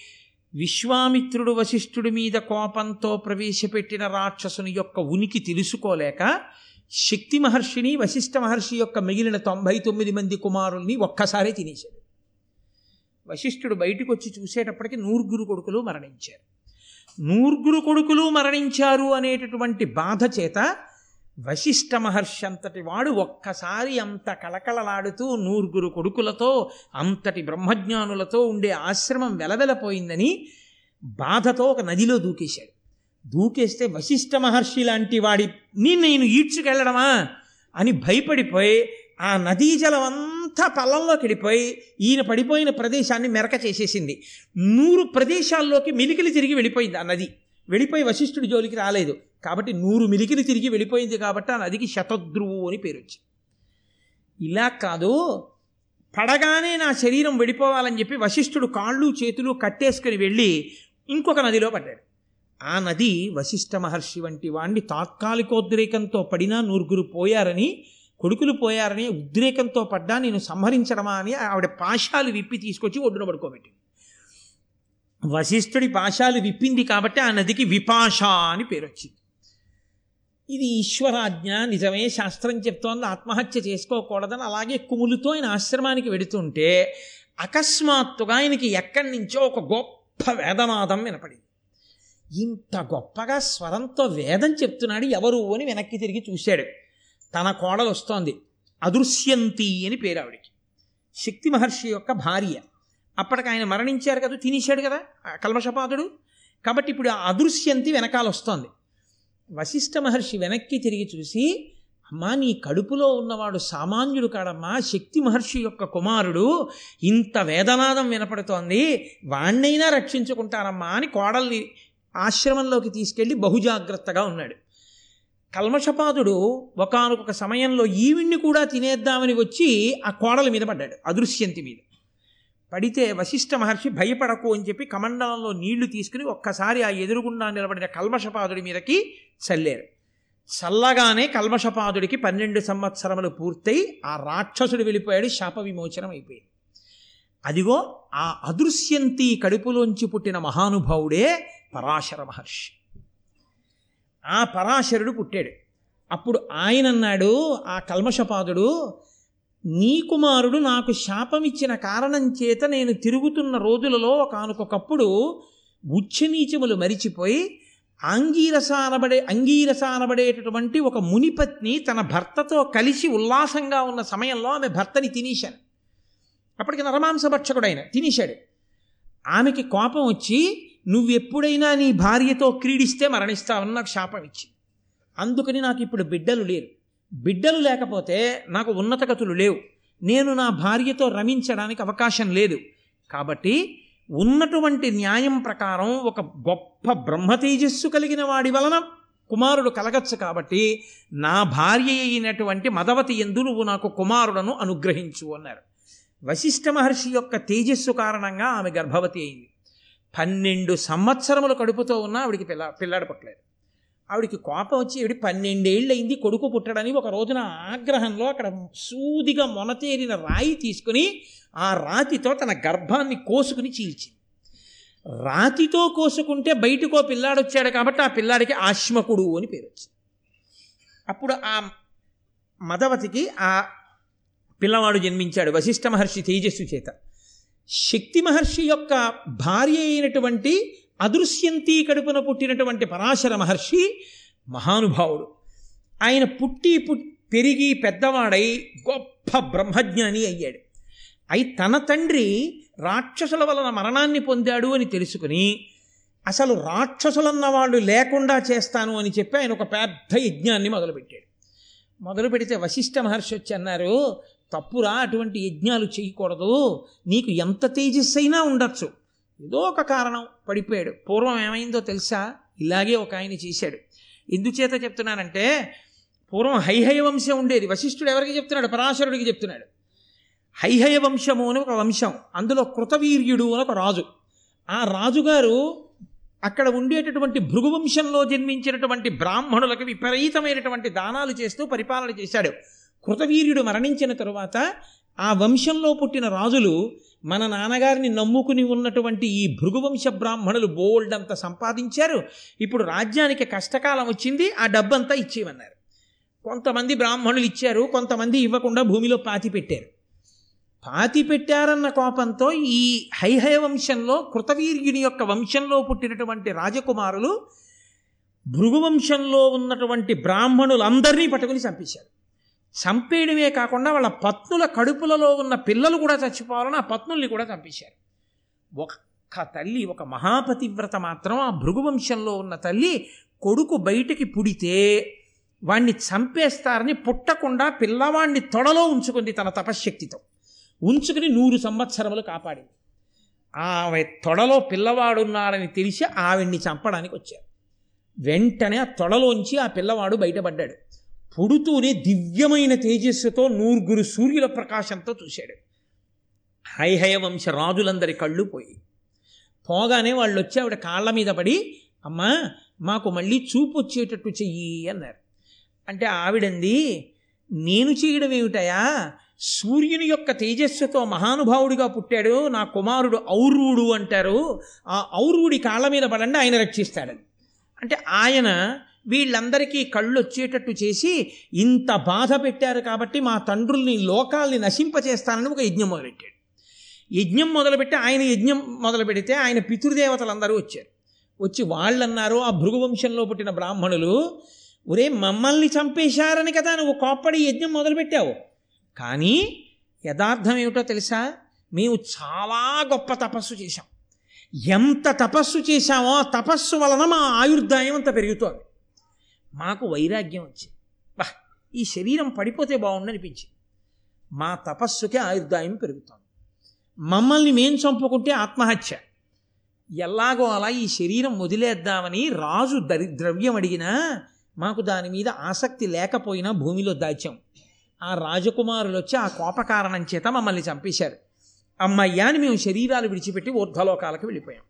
విశ్వామిత్రుడు వశిష్ఠుడి మీద కోపంతో ప్రవేశపెట్టిన రాక్షసుని యొక్క ఉనికి తెలుసుకోలేక శక్తి మహర్షిని వశిష్ఠ మహర్షి యొక్క మిగిలిన తొంభై తొమ్మిది మంది కుమారుల్ని ఒక్కసారే తినేశాడు. వశిష్ఠుడు బయటకు వచ్చి చూసేటప్పటికి నూరుగురు కొడుకులు మరణించారు. నూరుగురు కొడుకులు మరణించారు అనేటటువంటి బాధ చేత వశిష్ఠ మహర్షి అంతటి వాడు ఒక్కసారి అంత కళకళలాడుతూ నూరుగురు కొడుకులతో అంతటి బ్రహ్మజ్ఞానులతో ఉండే ఆశ్రమం వెలవెలపోయిందని బాధతో ఒక నదిలో దూకేశాడు. దూకేస్తే వశిష్ఠ మహర్షి లాంటి వాడిని నేను ఈడ్చుకెళ్ళడమా? అని భయపడిపోయి ఆ నదీ జలం అంతా పల్లంలోకి వెళ్ళిపోయి ఈయన పడిపోయిన ప్రదేశాన్ని మెరక చేసేసింది. నూరు ప్రదేశాల్లోకి మిలికిలి తిరిగి వెళ్ళిపోయింది ఆ నది. వెళ్ళిపోయి వశిష్ఠుడి జోలికి రాలేదు. కాబట్టి నూరు మిలికిలు తిరిగి వెళ్ళిపోయింది కాబట్టి ఆ నదికి శతద్రువు అని పేరు వచ్చింది. ఇలా కాదు పడగానే నా శరీరం వెళ్ళిపోవాలని చెప్పి వశిష్ఠుడు కాళ్ళు చేతులు కట్టేసుకుని వెళ్ళి ఇంకొక నదిలో పడ్డాడు. ఆ నది వశిష్ఠ మహర్షి వంటి వాణ్ణి తాత్కాలికోద్రేకంతో పడినా నూరుగురు పోయారని కొడుకులు పోయారని ఉద్రేకంతో పడ్డా నేను సంహరించడమా అని ఆవిడ పాశాలు విప్పి తీసుకొచ్చి ఒడ్డున పడుకోబెట్టింది. వశిష్ఠుడి పాశాలు విప్పింది కాబట్టి ఆ నదికి విపాష అని పేరు వచ్చింది. ఇది ఈశ్వరాజ్ఞ నిజమే శాస్త్రం చెప్తోంది ఆత్మహత్య చేసుకోకూడదని అలాగే కుములుతో ఆయన ఆశ్రమానికి వెడుతుంటే అకస్మాత్తుగా ఆయనకి ఎక్కడి నుంచో ఒక గొప్ప వేదనాదం వినపడింది. ఇంత గొప్పగా స్వరంతో వేదం చెప్తున్నాడు ఎవరు అని వెనక్కి తిరిగి చూశాడు. తన కోడలు వస్తోంది. అదృశ్యంతి అని పేరు ఆవిడికి. శక్తి మహర్షి యొక్క భార్య. అప్పటికి ఆయన మరణించారు కదా తినేశాడు కదా ఆ కల్మషపాదుడు. కాబట్టి ఇప్పుడు ఆ అదృశ్యంతి వెనకాల వస్తోంది. వశిష్ఠ మహర్షి వెనక్కి తిరిగి చూసి అమ్మా నీ కడుపులో ఉన్నవాడు సామాన్యుడు కాడమ్మా. శక్తి మహర్షి యొక్క కుమారుడు. ఇంత వేదనాదం వినపడుతోంది. వాణ్ణైనా రక్షించుకుంటానమ్మా అని కోడల్ని ఆశ్రమంలోకి తీసుకెళ్ళి బహుజాగ్రత్తగా ఉన్నాడు. కల్మషపాదుడు ఒకనొక సమయంలో ఈవిణ్ణి కూడా తినేద్దామని వచ్చి ఆ కోడల మీద పడ్డాడు అదృశ్యంతి మీద. పడితే వశిష్ఠ మహర్షి భయపడకు అని చెప్పి కమండలంలో నీళ్ళు తీసుకుని ఒక్కసారి ఆ ఎదురుగుండా నిలబడిన కల్మషపాదుడి మీదకి చల్లారు. చల్లగానే కల్మషపాదుడికి పన్నెండు సంవత్సరములు పూర్తయి ఆ రాక్షసుడు వెళ్ళిపోయాడు శాప విమోచనం అయిపోయింది. అదిగో ఆ అదృశ్యంతి కడుపులోంచి పుట్టిన మహానుభావుడే పరాశర మహర్షి. ఆ పరాశరుడు పుట్టాడు. అప్పుడు ఆయన అన్నాడు ఆ కల్మషపాదుడు నీ కుమారుడు నాకు శాపమిచ్చిన కారణం చేత నేను తిరుగుతున్న రోజులలో ఒకనకొకప్పుడు ఉచ్చనీచములు మరిచిపోయి అంగీరసానబడే అంగీరసానబడేటటువంటి ఒక మునిపత్ని తన భర్తతో కలిసి ఉల్లాసంగా ఉన్న సమయంలో ఆమె భర్తని తినేశాను అప్పటికి నరమాంసభక్షకుడైన తినేశాడు. ఆమెకి కోపం వచ్చి నువ్వెప్పుడైనా నీ భార్యతో క్రీడిస్తే మరణిస్తావని నాకు శాపం ఇచ్చింది అందుకని నాకు ఇప్పుడు బిడ్డలు లేరు. బిడ్డలు లేకపోతే నాకు ఉన్నతగతులు లేవు. నేను నా భార్యతో రమించడానికి అవకాశం లేదు. కాబట్టి ఉన్నటువంటి న్యాయం ప్రకారం ఒక గొప్ప బ్రహ్మ తేజస్సు కలిగిన వాడి వలన కుమారుడు కలగచ్చు కాబట్టి నా భార్య అయినటువంటి మదవతి ఎందు నువ్వు నాకు కుమారుడను అనుగ్రహించు అన్నారు. వశిష్ఠ మహర్షి యొక్క తేజస్సు కారణంగా ఆమె గర్భవతి అయింది. పన్నెండు సంవత్సరములు కడుపుతో ఉన్నా ఆవిడికి పిల్ల పిల్లాడు పుట్టలేదు. ఆవిడికి కోపం వచ్చి ఆవిడ పన్నెండేళ్ళు అయింది కొడుకు పుట్టడని ఒక రోజున ఆగ్రహంలో అక్కడ సూదిగా మొనతేరిన రాయి తీసుకుని ఆ రాతితో తన గర్భాన్ని కోసుకుని చీల్చింది. రాతితో కోసుకుంటే బయటకో పిల్లాడు వచ్చాడు కాబట్టి ఆ పిల్లాడికి ఆశ్మకుడు అని పేరు వచ్చింది. అప్పుడు ఆ మదవతికి ఆ పిల్లవాడు జన్మించాడు వశిష్ఠ మహర్షి తేజస్సు చేత. శక్తి మహర్షి యొక్క భార్య అయినటువంటి అదృశ్యంతి కడుపున పుట్టినటువంటి పరాశర మహర్షి మహానుభావుడు. ఆయన పుట్టి పెరిగి పెద్దవాడై గొప్ప బ్రహ్మజ్ఞాని అయ్యాడు. అయి తన తండ్రి రాక్షసుల వలన మరణాన్ని పొందాడు అని తెలుసుకుని అసలు రాక్షసులన్న వాళ్ళు లేకుండా చేస్తాను అని చెప్పి ఆయన ఒక పెద్ద యజ్ఞాన్ని మొదలుపెట్టాడు. మొదలు పెడితే వశిష్ఠ మహర్షి వచ్చి అన్నారు తప్పురా అటువంటి యజ్ఞాలు చేయకూడదు. నీకు ఎంత తేజస్సైనా ఉండొచ్చు. ఏదో ఒక కారణం పడిపోయాడు. పూర్వం ఏమైందో తెలుసా? ఇలాగే ఒక ఆయన చేశాడు. ఎందుచేత చెప్తున్నానంటే పూర్వం హైహయ వంశం ఉండేది. వశిష్ఠుడు ఎవరికి చెప్తున్నాడు? పరాశరుడికి చెప్తున్నాడు. హైహయ వంశము అని ఒక వంశం. అందులో కృతవీర్యుడు అని ఒక రాజు. ఆ రాజుగారు అక్కడ ఉండేటటువంటి భృగువంశంలో జన్మించినటువంటి బ్రాహ్మణులకు విపరీతమైనటువంటి దానాలు చేస్తూ పరిపాలన చేశాడు. కృతవీర్యుడు మరణించిన తరువాత ఆ వంశంలో పుట్టిన రాజులు మన నాన్నగారిని నమ్ముకుని ఉన్నటువంటి ఈ భృగువంశ బ్రాహ్మణులు బోల్డ్ అంత సంపాదించారు. ఇప్పుడు రాజ్యానికి కష్టకాలం వచ్చింది ఆ డబ్బంతా ఇచ్చేయమన్నారు. కొంతమంది బ్రాహ్మణులు ఇచ్చారు కొంతమంది ఇవ్వకుండా భూమిలో పాతి పెట్టారు. పాతి పెట్టారన్న కోపంతో ఈ హైహయ వంశంలో కృతవీర్యుని యొక్క వంశంలో పుట్టినటువంటి రాజకుమారులు భృగువంశంలో ఉన్నటువంటి బ్రాహ్మణులందరినీ పట్టుకుని చంపేశారు. చంపేయడమే కాకుండా వాళ్ళ పత్నుల కడుపులలో ఉన్న పిల్లలు కూడా చచ్చిపోవాలని ఆ పత్నుల్ని కూడా చంపేశారు. ఒక్క తల్లి ఒక మహాపతివ్రత మాత్రం ఆ భృగువంశంలో ఉన్న తల్లి కొడుకు బయటికి పుడితే వాణ్ణి చంపేస్తారని పుట్టకుండా పిల్లవాణ్ణి తొడలో ఉంచుకుంది తన తపశ్శక్తితో. ఉంచుకుని నూరు సంవత్సరములు కాపాడింది. ఆమె తొడలో పిల్లవాడున్నాడని తెలిసి ఆవిడ్ని చంపడానికి వచ్చారు. వెంటనే ఆ తొడలోంచి ఆ పిల్లవాడు బయటపడ్డాడు. పుడుతూనే దివ్యమైన తేజస్సుతో నూరుగురు సూర్యుల ప్రకాశంతో చూశాడు. హైహయ వంశ రాజులందరి కళ్ళు పోయి. పోగానే వాళ్ళు వచ్చి ఆవిడ కాళ్ళ మీద పడి అమ్మా మాకు మళ్ళీ చూపు వచ్చేటట్టు చెయ్యి అన్నారు. అంటే ఆవిడంది నేను చేయడం ఏమిటయా సూర్యుని యొక్క తేజస్సుతో మహానుభావుడిగా పుట్టాడు నా కుమారుడు ఔరువుడు అంటారు. ఆ ఔరువుడి కాళ్ళ మీద పడండి ఆయన రక్షిస్తాడని అంటే ఆయన వీళ్ళందరికీ కళ్ళు వచ్చేటట్టు చేసి ఇంత బాధ పెట్టారు కాబట్టి మా తండ్రుల్ని లోకాల్ని నశింపచేస్తానని ఒక యజ్ఞం మొదలెట్టాడు. యజ్ఞం మొదలుపెట్టి ఆయన యజ్ఞం మొదలు పెడితే ఆయన పితృదేవతలందరూ వచ్చారు. వచ్చి వాళ్ళన్నారు ఆ భృగువంశంలో పుట్టిన బ్రాహ్మణులు ఒరే మమ్మల్ని చంపేశారని కదా నువ్వు కోప్పడి యజ్ఞం మొదలుపెట్టావు. కానీ యథార్థం ఏమిటో తెలుసా? మేము చాలా గొప్ప తపస్సు చేశాం. ఎంత తపస్సు చేశామో ఆ తపస్సు వలన మా ఆయుర్దాయం అంత పెరుగుతోంది. మాకు వైరాగ్యం వచ్చింది. బా ఈ శరీరం పడిపోతే బాగుండు అనిపించింది మా తపస్సుకి ఆయుర్దాయం పెరుగుతోంది. మమ్మల్ని మేం చంపుకుంటే ఆత్మహత్య. ఎలాగో అలా ఈ శరీరం వదిలేద్దామని రాజు దరి ద్రవ్యం అడిగినా మాకు దాని మీద ఆసక్తి లేకపోయినా భూమిలో దాచాం. ఆ రాజకుమారులు వచ్చి ఆ కోపకారణం చేత మమ్మల్ని చంపేశారు. అమ్మయ్యాని మేము శరీరాలు విడిచిపెట్టి ఊర్ధ్వలోకాలకు వెళ్ళిపోయాం.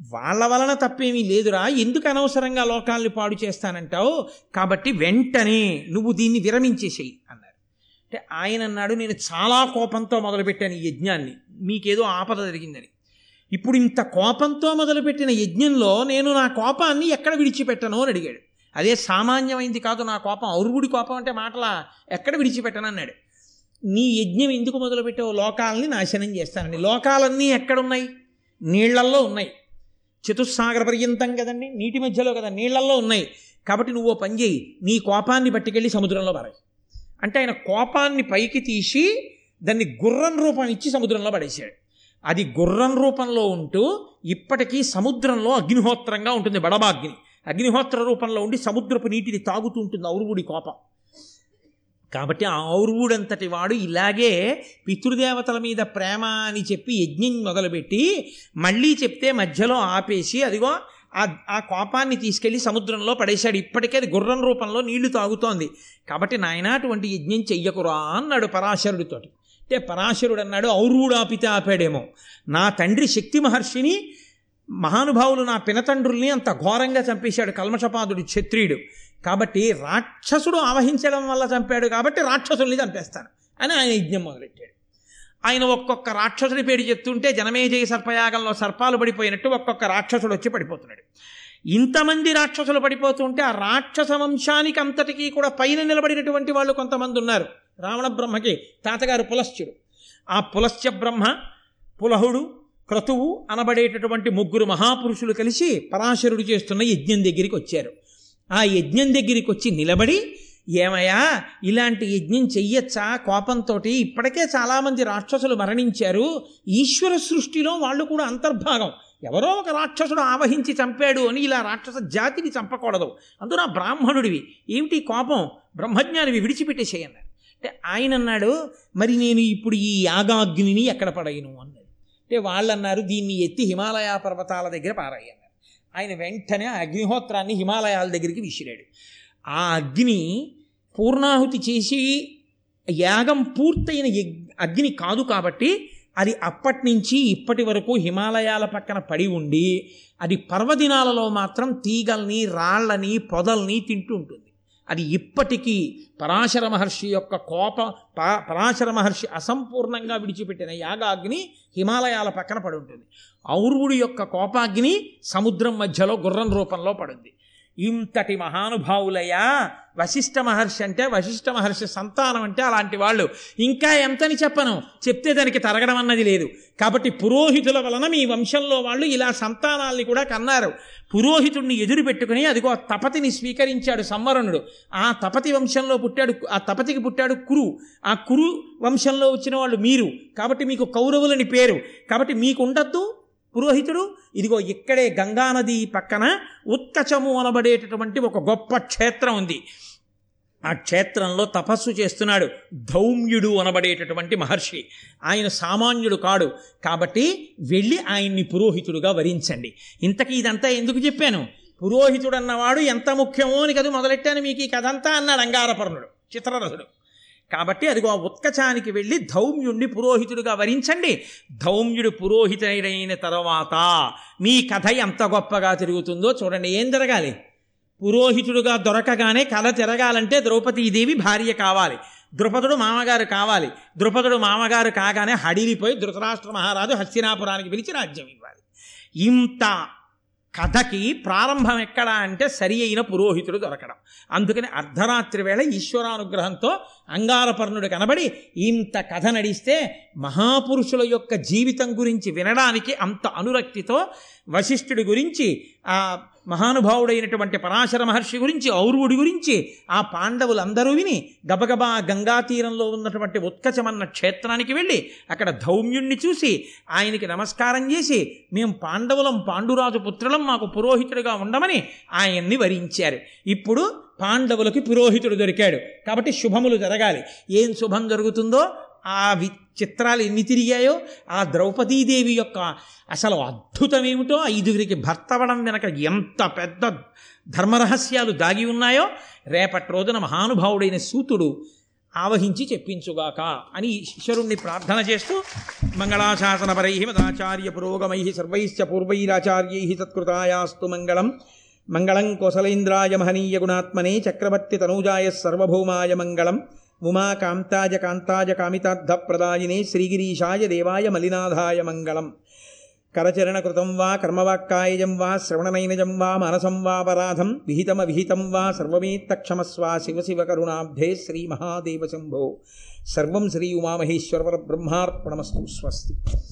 వాళ్ళ వలన తప్పేమీ లేదురా. ఎందుకు అనవసరంగా లోకాల్ని పాడు చేస్తానంటావు? కాబట్టి వెంటనే నువ్వు దీన్ని విరమించేసేయి అన్నారు. అంటే ఆయన అన్నాడు నేను చాలా కోపంతో మొదలుపెట్టాను ఈ యజ్ఞాన్ని. మీకేదో ఆపద జరిగిందని. ఇప్పుడు ఇంత కోపంతో మొదలుపెట్టిన యజ్ఞంలో నేను నా కోపాన్ని ఎక్కడ విడిచిపెట్టను అని అడిగాడు. అదే సామాన్యమైంది కాదు నా కోపం. ఔరుగుడి కోపం అంటే మాటల ఎక్కడ విడిచిపెట్టను అన్నాడు. నీ యజ్ఞం ఎందుకు మొదలుపెట్టావు? లోకాలని నాశనం చేస్తానండి లోకాలన్నీ ఎక్కడున్నాయి? నీళ్ళల్లో ఉన్నాయి. చతుస్సాగర పర్యంతం కదండి నీటి మధ్యలో కదా నీళ్ళల్లో ఉన్నాయి. కాబట్టి నువ్వు పని చేయి నీ కోపాన్ని పట్టుకెళ్ళి సముద్రంలో పారాయి. అంటే ఆయన కోపాన్ని పైకి తీసి దాన్ని గుర్రం రూపం ఇచ్చి సముద్రంలో పడేశాడు. అది గుర్రం రూపంలో ఉంటూ ఇప్పటికీ సముద్రంలో అగ్నిహోత్రంగా ఉంటుంది బడబాగ్ని అగ్నిహోత్ర రూపంలో ఉండి సముద్రపు నీటిని తాగుతూ ఉంటుంది ఔరుగుడి కోపం. కాబట్టి ఆ వాడు ఇలాగే పితృదేవతల మీద ప్రేమ అని చెప్పి యజ్ఞం మొదలుపెట్టి మళ్ళీ చెప్తే మధ్యలో ఆపేసి అదిగో ఆ ఆ కోపాన్ని తీసుకెళ్ళి సముద్రంలో పడేశాడు. ఇప్పటికే అది గుర్రం రూపంలో నీళ్ళు తాగుతోంది. కాబట్టి నాయన అటువంటి యజ్ఞం చెయ్యకురా అన్నాడు పరాశరుడితోటి. అంటే పరాశరుడు అన్నాడు ఔరువుడు ఆపితే ఆపాడేమో. నా తండ్రి శక్తి మహర్షిని మహానుభావులు నా పినతండ్రుల్ని అంత ఘోరంగా చంపేశాడు. కల్మషపాదుడు క్షత్రియుడు. కాబట్టి రాక్షసుడు ఆవహించడం వల్ల చంపాడు కాబట్టి రాక్షసుల్ని చంపేస్తాను అని ఆయన యజ్ఞం మొదలెట్టాడు. ఆయన ఒక్కొక్క రాక్షసుడి పేరు చెప్తుంటే జనమేజయ సర్పయాగంలో సర్పాలు పడిపోయినట్టు ఒక్కొక్క రాక్షసుడు వచ్చి పడిపోతున్నాడు. ఇంతమంది రాక్షసులు పడిపోతుంటే ఆ రాక్షస వంశానికి అంతటికీ కూడా పైన నిలబడినటువంటి వాళ్ళు కొంతమంది ఉన్నారు. రావణ బ్రహ్మకి తాతగారు పులశ్చుడు ఆ పులశ్చ బ్రహ్మ పులహుడు క్రతువు అనబడేటటువంటి ముగ్గురు మహాపురుషులు కలిసి పరాశరుడు చేస్తున్న యజ్ఞం దగ్గరికి వచ్చారు. ఆ యజ్ఞం దగ్గరికి వచ్చి నిలబడి ఏమయ్యా ఇలాంటి యజ్ఞం చెయ్యొచ్చా? కోపంతో ఇప్పటికే చాలామంది రాక్షసులు మరణించారు. ఈశ్వర సృష్టిలో వాళ్ళు కూడా అంతర్భాగం. ఎవరో ఒక రాక్షసుడు ఆవహించి చంపాడు అని ఇలా రాక్షస జాతిని చంపకూడదు. అందున బ్రాహ్మణుడివి. ఏమిటి కోపం? బ్రహ్మజ్ఞానివి విడిచిపెట్టేసేయన్నారు అంటే ఆయన అన్నాడు మరి నేను ఇప్పుడు ఈ యాగాగ్నిని ఎక్కడ పడయను? అన్నాడు అంటే వాళ్ళు అన్నారు దీన్ని ఎత్తి హిమాలయ పర్వతాల దగ్గర పారాయను. ఆయన వెంటనే ఆ అగ్నిహోత్రాన్ని హిమాలయాల దగ్గరికి విసిరాడు. ఆ అగ్ని పూర్ణాహుతి చేసి యాగం పూర్తయిన యగ్- అగ్ని కాదు కాబట్టి అది అప్పటి నుంచి ఇప్పటి వరకు హిమాలయాల పక్కన పడి ఉండి అది పర్వదినాలలో మాత్రం తీగల్ని రాళ్ళని పొదల్ని తింటూ ఉంటుంది. అది ఇప్పటికీ పరాశర మహర్షి యొక్క కోప ప- పరాశర మహర్షి అసంపూర్ణంగా విడిచిపెట్టిన యాగాగ్ని హిమాలయాల పక్కన పడి ఉంటుంది. ఔర్వుడి యొక్క కోపాగ్ని సముద్రం మధ్యలో గుర్రం రూపంలో పడింది ఇంతటి మహానుభావులయ్యా. వశిష్ఠ మహర్షి అంటే వశిష్ఠ మహర్షి సంతానం అంటే అలాంటి వాళ్ళు. ఇంకా ఎంతని చెప్పను? చెప్తే దానికి తరగడం అన్నది లేదు. కాబట్టి పురోహితుల వలన మీ వంశంలో వాళ్ళు ఇలా సంతానాల్ని కూడా కన్నారు. పురోహితుడిని ఎదురు పెట్టుకుని అదిగో ఆ తపతిని స్వీకరించాడు సంవరణుడు. ఆ తపతి వంశంలో పుట్టాడు ఆ తపతికి పుట్టాడు కురు. ఆ కురు వంశంలో వచ్చిన వాళ్ళు మీరు. కాబట్టి మీకు కౌరవులని పేరు. కాబట్టి మీకు ఉండద్దు పురోహితుడు ఇదిగో ఇక్కడే గంగానది పక్కన ఉత్కచము అనబడేటటువంటి ఒక గొప్ప క్షేత్రం ఉంది. ఆ క్షేత్రంలో తపస్సు చేస్తున్నాడు ధౌమ్యుడు అనబడేటటువంటి మహర్షి. ఆయన సామాన్యుడు కాడు. కాబట్టి వెళ్ళి ఆయన్ని పురోహితుడుగా వరించండి. ఇంతకీ ఇదంతా ఎందుకు చెప్పాను? పురోహితుడు అన్నవాడు ఎంత ముఖ్యమో అని కదా మొదలెట్టాను మీకు ఈ కథ అంతా అన్నాడు అంగారపర్ణుడు చిత్రరథుడు. కాబట్టి అదిగో ఆ ఉత్కచానికి వెళ్ళి ధౌమ్యుణ్ణి పురోహితుడిగా వరించండి. ధౌమ్యుడు పురోహితుడైన తర్వాత మీ కథ ఎంత గొప్పగా తిరుగుతుందో చూడండి. ఏం జరగాలి? పురోహితుడుగా దొరకగానే కథ తిరగాలంటే ద్రౌపదీదేవి భార్య కావాలి. ద్రుపదుడు మామగారు కావాలి. ద్రుపదుడు మామగారు కాగానే హడిలిపోయి ధృతరాష్ట్ర మహారాజు హస్తినాపురానికి పిలిచి రాజ్యం ఇవ్వాలి. ఇంత కథకి ప్రారంభం ఎక్కడ అంటే సరి అయిన పురోహితుడు దొరకడం. అందుకని అర్ధరాత్రి వేళ ఈశ్వరానుగ్రహంతో అంగారపర్ణుడు కనబడి ఇంత కథ నడిస్తే మహాపురుషుల యొక్క జీవితం గురించి వినడానికి అంత అనురక్తితో వశిష్ఠుడి గురించి ఆ మహానుభావుడైనటువంటి పరాశర మహర్షి గురించి ఔర్వుడి గురించి ఆ పాండవులందరూ విని గబగబా గంగా తీరంలో ఉన్నటువంటి ఉత్కచమన్న క్షేత్రానికి వెళ్ళి అక్కడ ధౌమ్యుణ్ణి చూసి ఆయనకి నమస్కారం చేసి మేము పాండవులం పాండురాజు పుత్రులం మాకు పురోహితుడిగా ఉండమని ఆయన్ని వరించారు. ఇప్పుడు పాండవులకి పురోహితుడు దొరికాడు. కాబట్టి శుభములు జరగాలి. ఏం శుభం జరుగుతుందో ఆ వి చిత్రాలు ఎన్ని తిరిగాయో ఆ ద్రౌపదీదేవి యొక్క అసలు అద్భుతం ఏమిటో ఐదుగురికి భర్త వెనక ఎంత పెద్ద ధర్మరహస్యాలు దాగి ఉన్నాయో రేపటి రోజున మహానుభావుడైన సూతుడు ఆవహించి చెప్పించుగాక అని ఈశ్వరుణ్ణి ప్రార్థన చేస్తూ మంగళాశాసనపరై మదాచార్య పురోగమై సర్వైశ్చ పూర్వైరాచార్యై సత్కృతాయాస్తు మంగళం. మంగళం కోసలేంద్రాయ మహనీయ గుణాత్మనే చక్రవర్తి తనూజాయ సర్వభౌమాయ మంగళం. ఉమా కాంతాయ కాంతాయ కామితార్థప్రదాయినే శ్రీగిరీషాయ దేవాయ మలినాథాయ మంగళం. కరచరణకృతం వా కర్మవాక్కాయజం వా శ్రవణనైనజం వా మనసం వాపరాధం విహితమవిహితం వా సర్వమేత్తక్షమస్వా శివశివ కరుణాబ్ధే శ్రీ మహాదేవ శంభో సర్వం శ్రీ ఉమామహేశ్వర బ్రహ్మార్పణమస్తు స్వస్తి.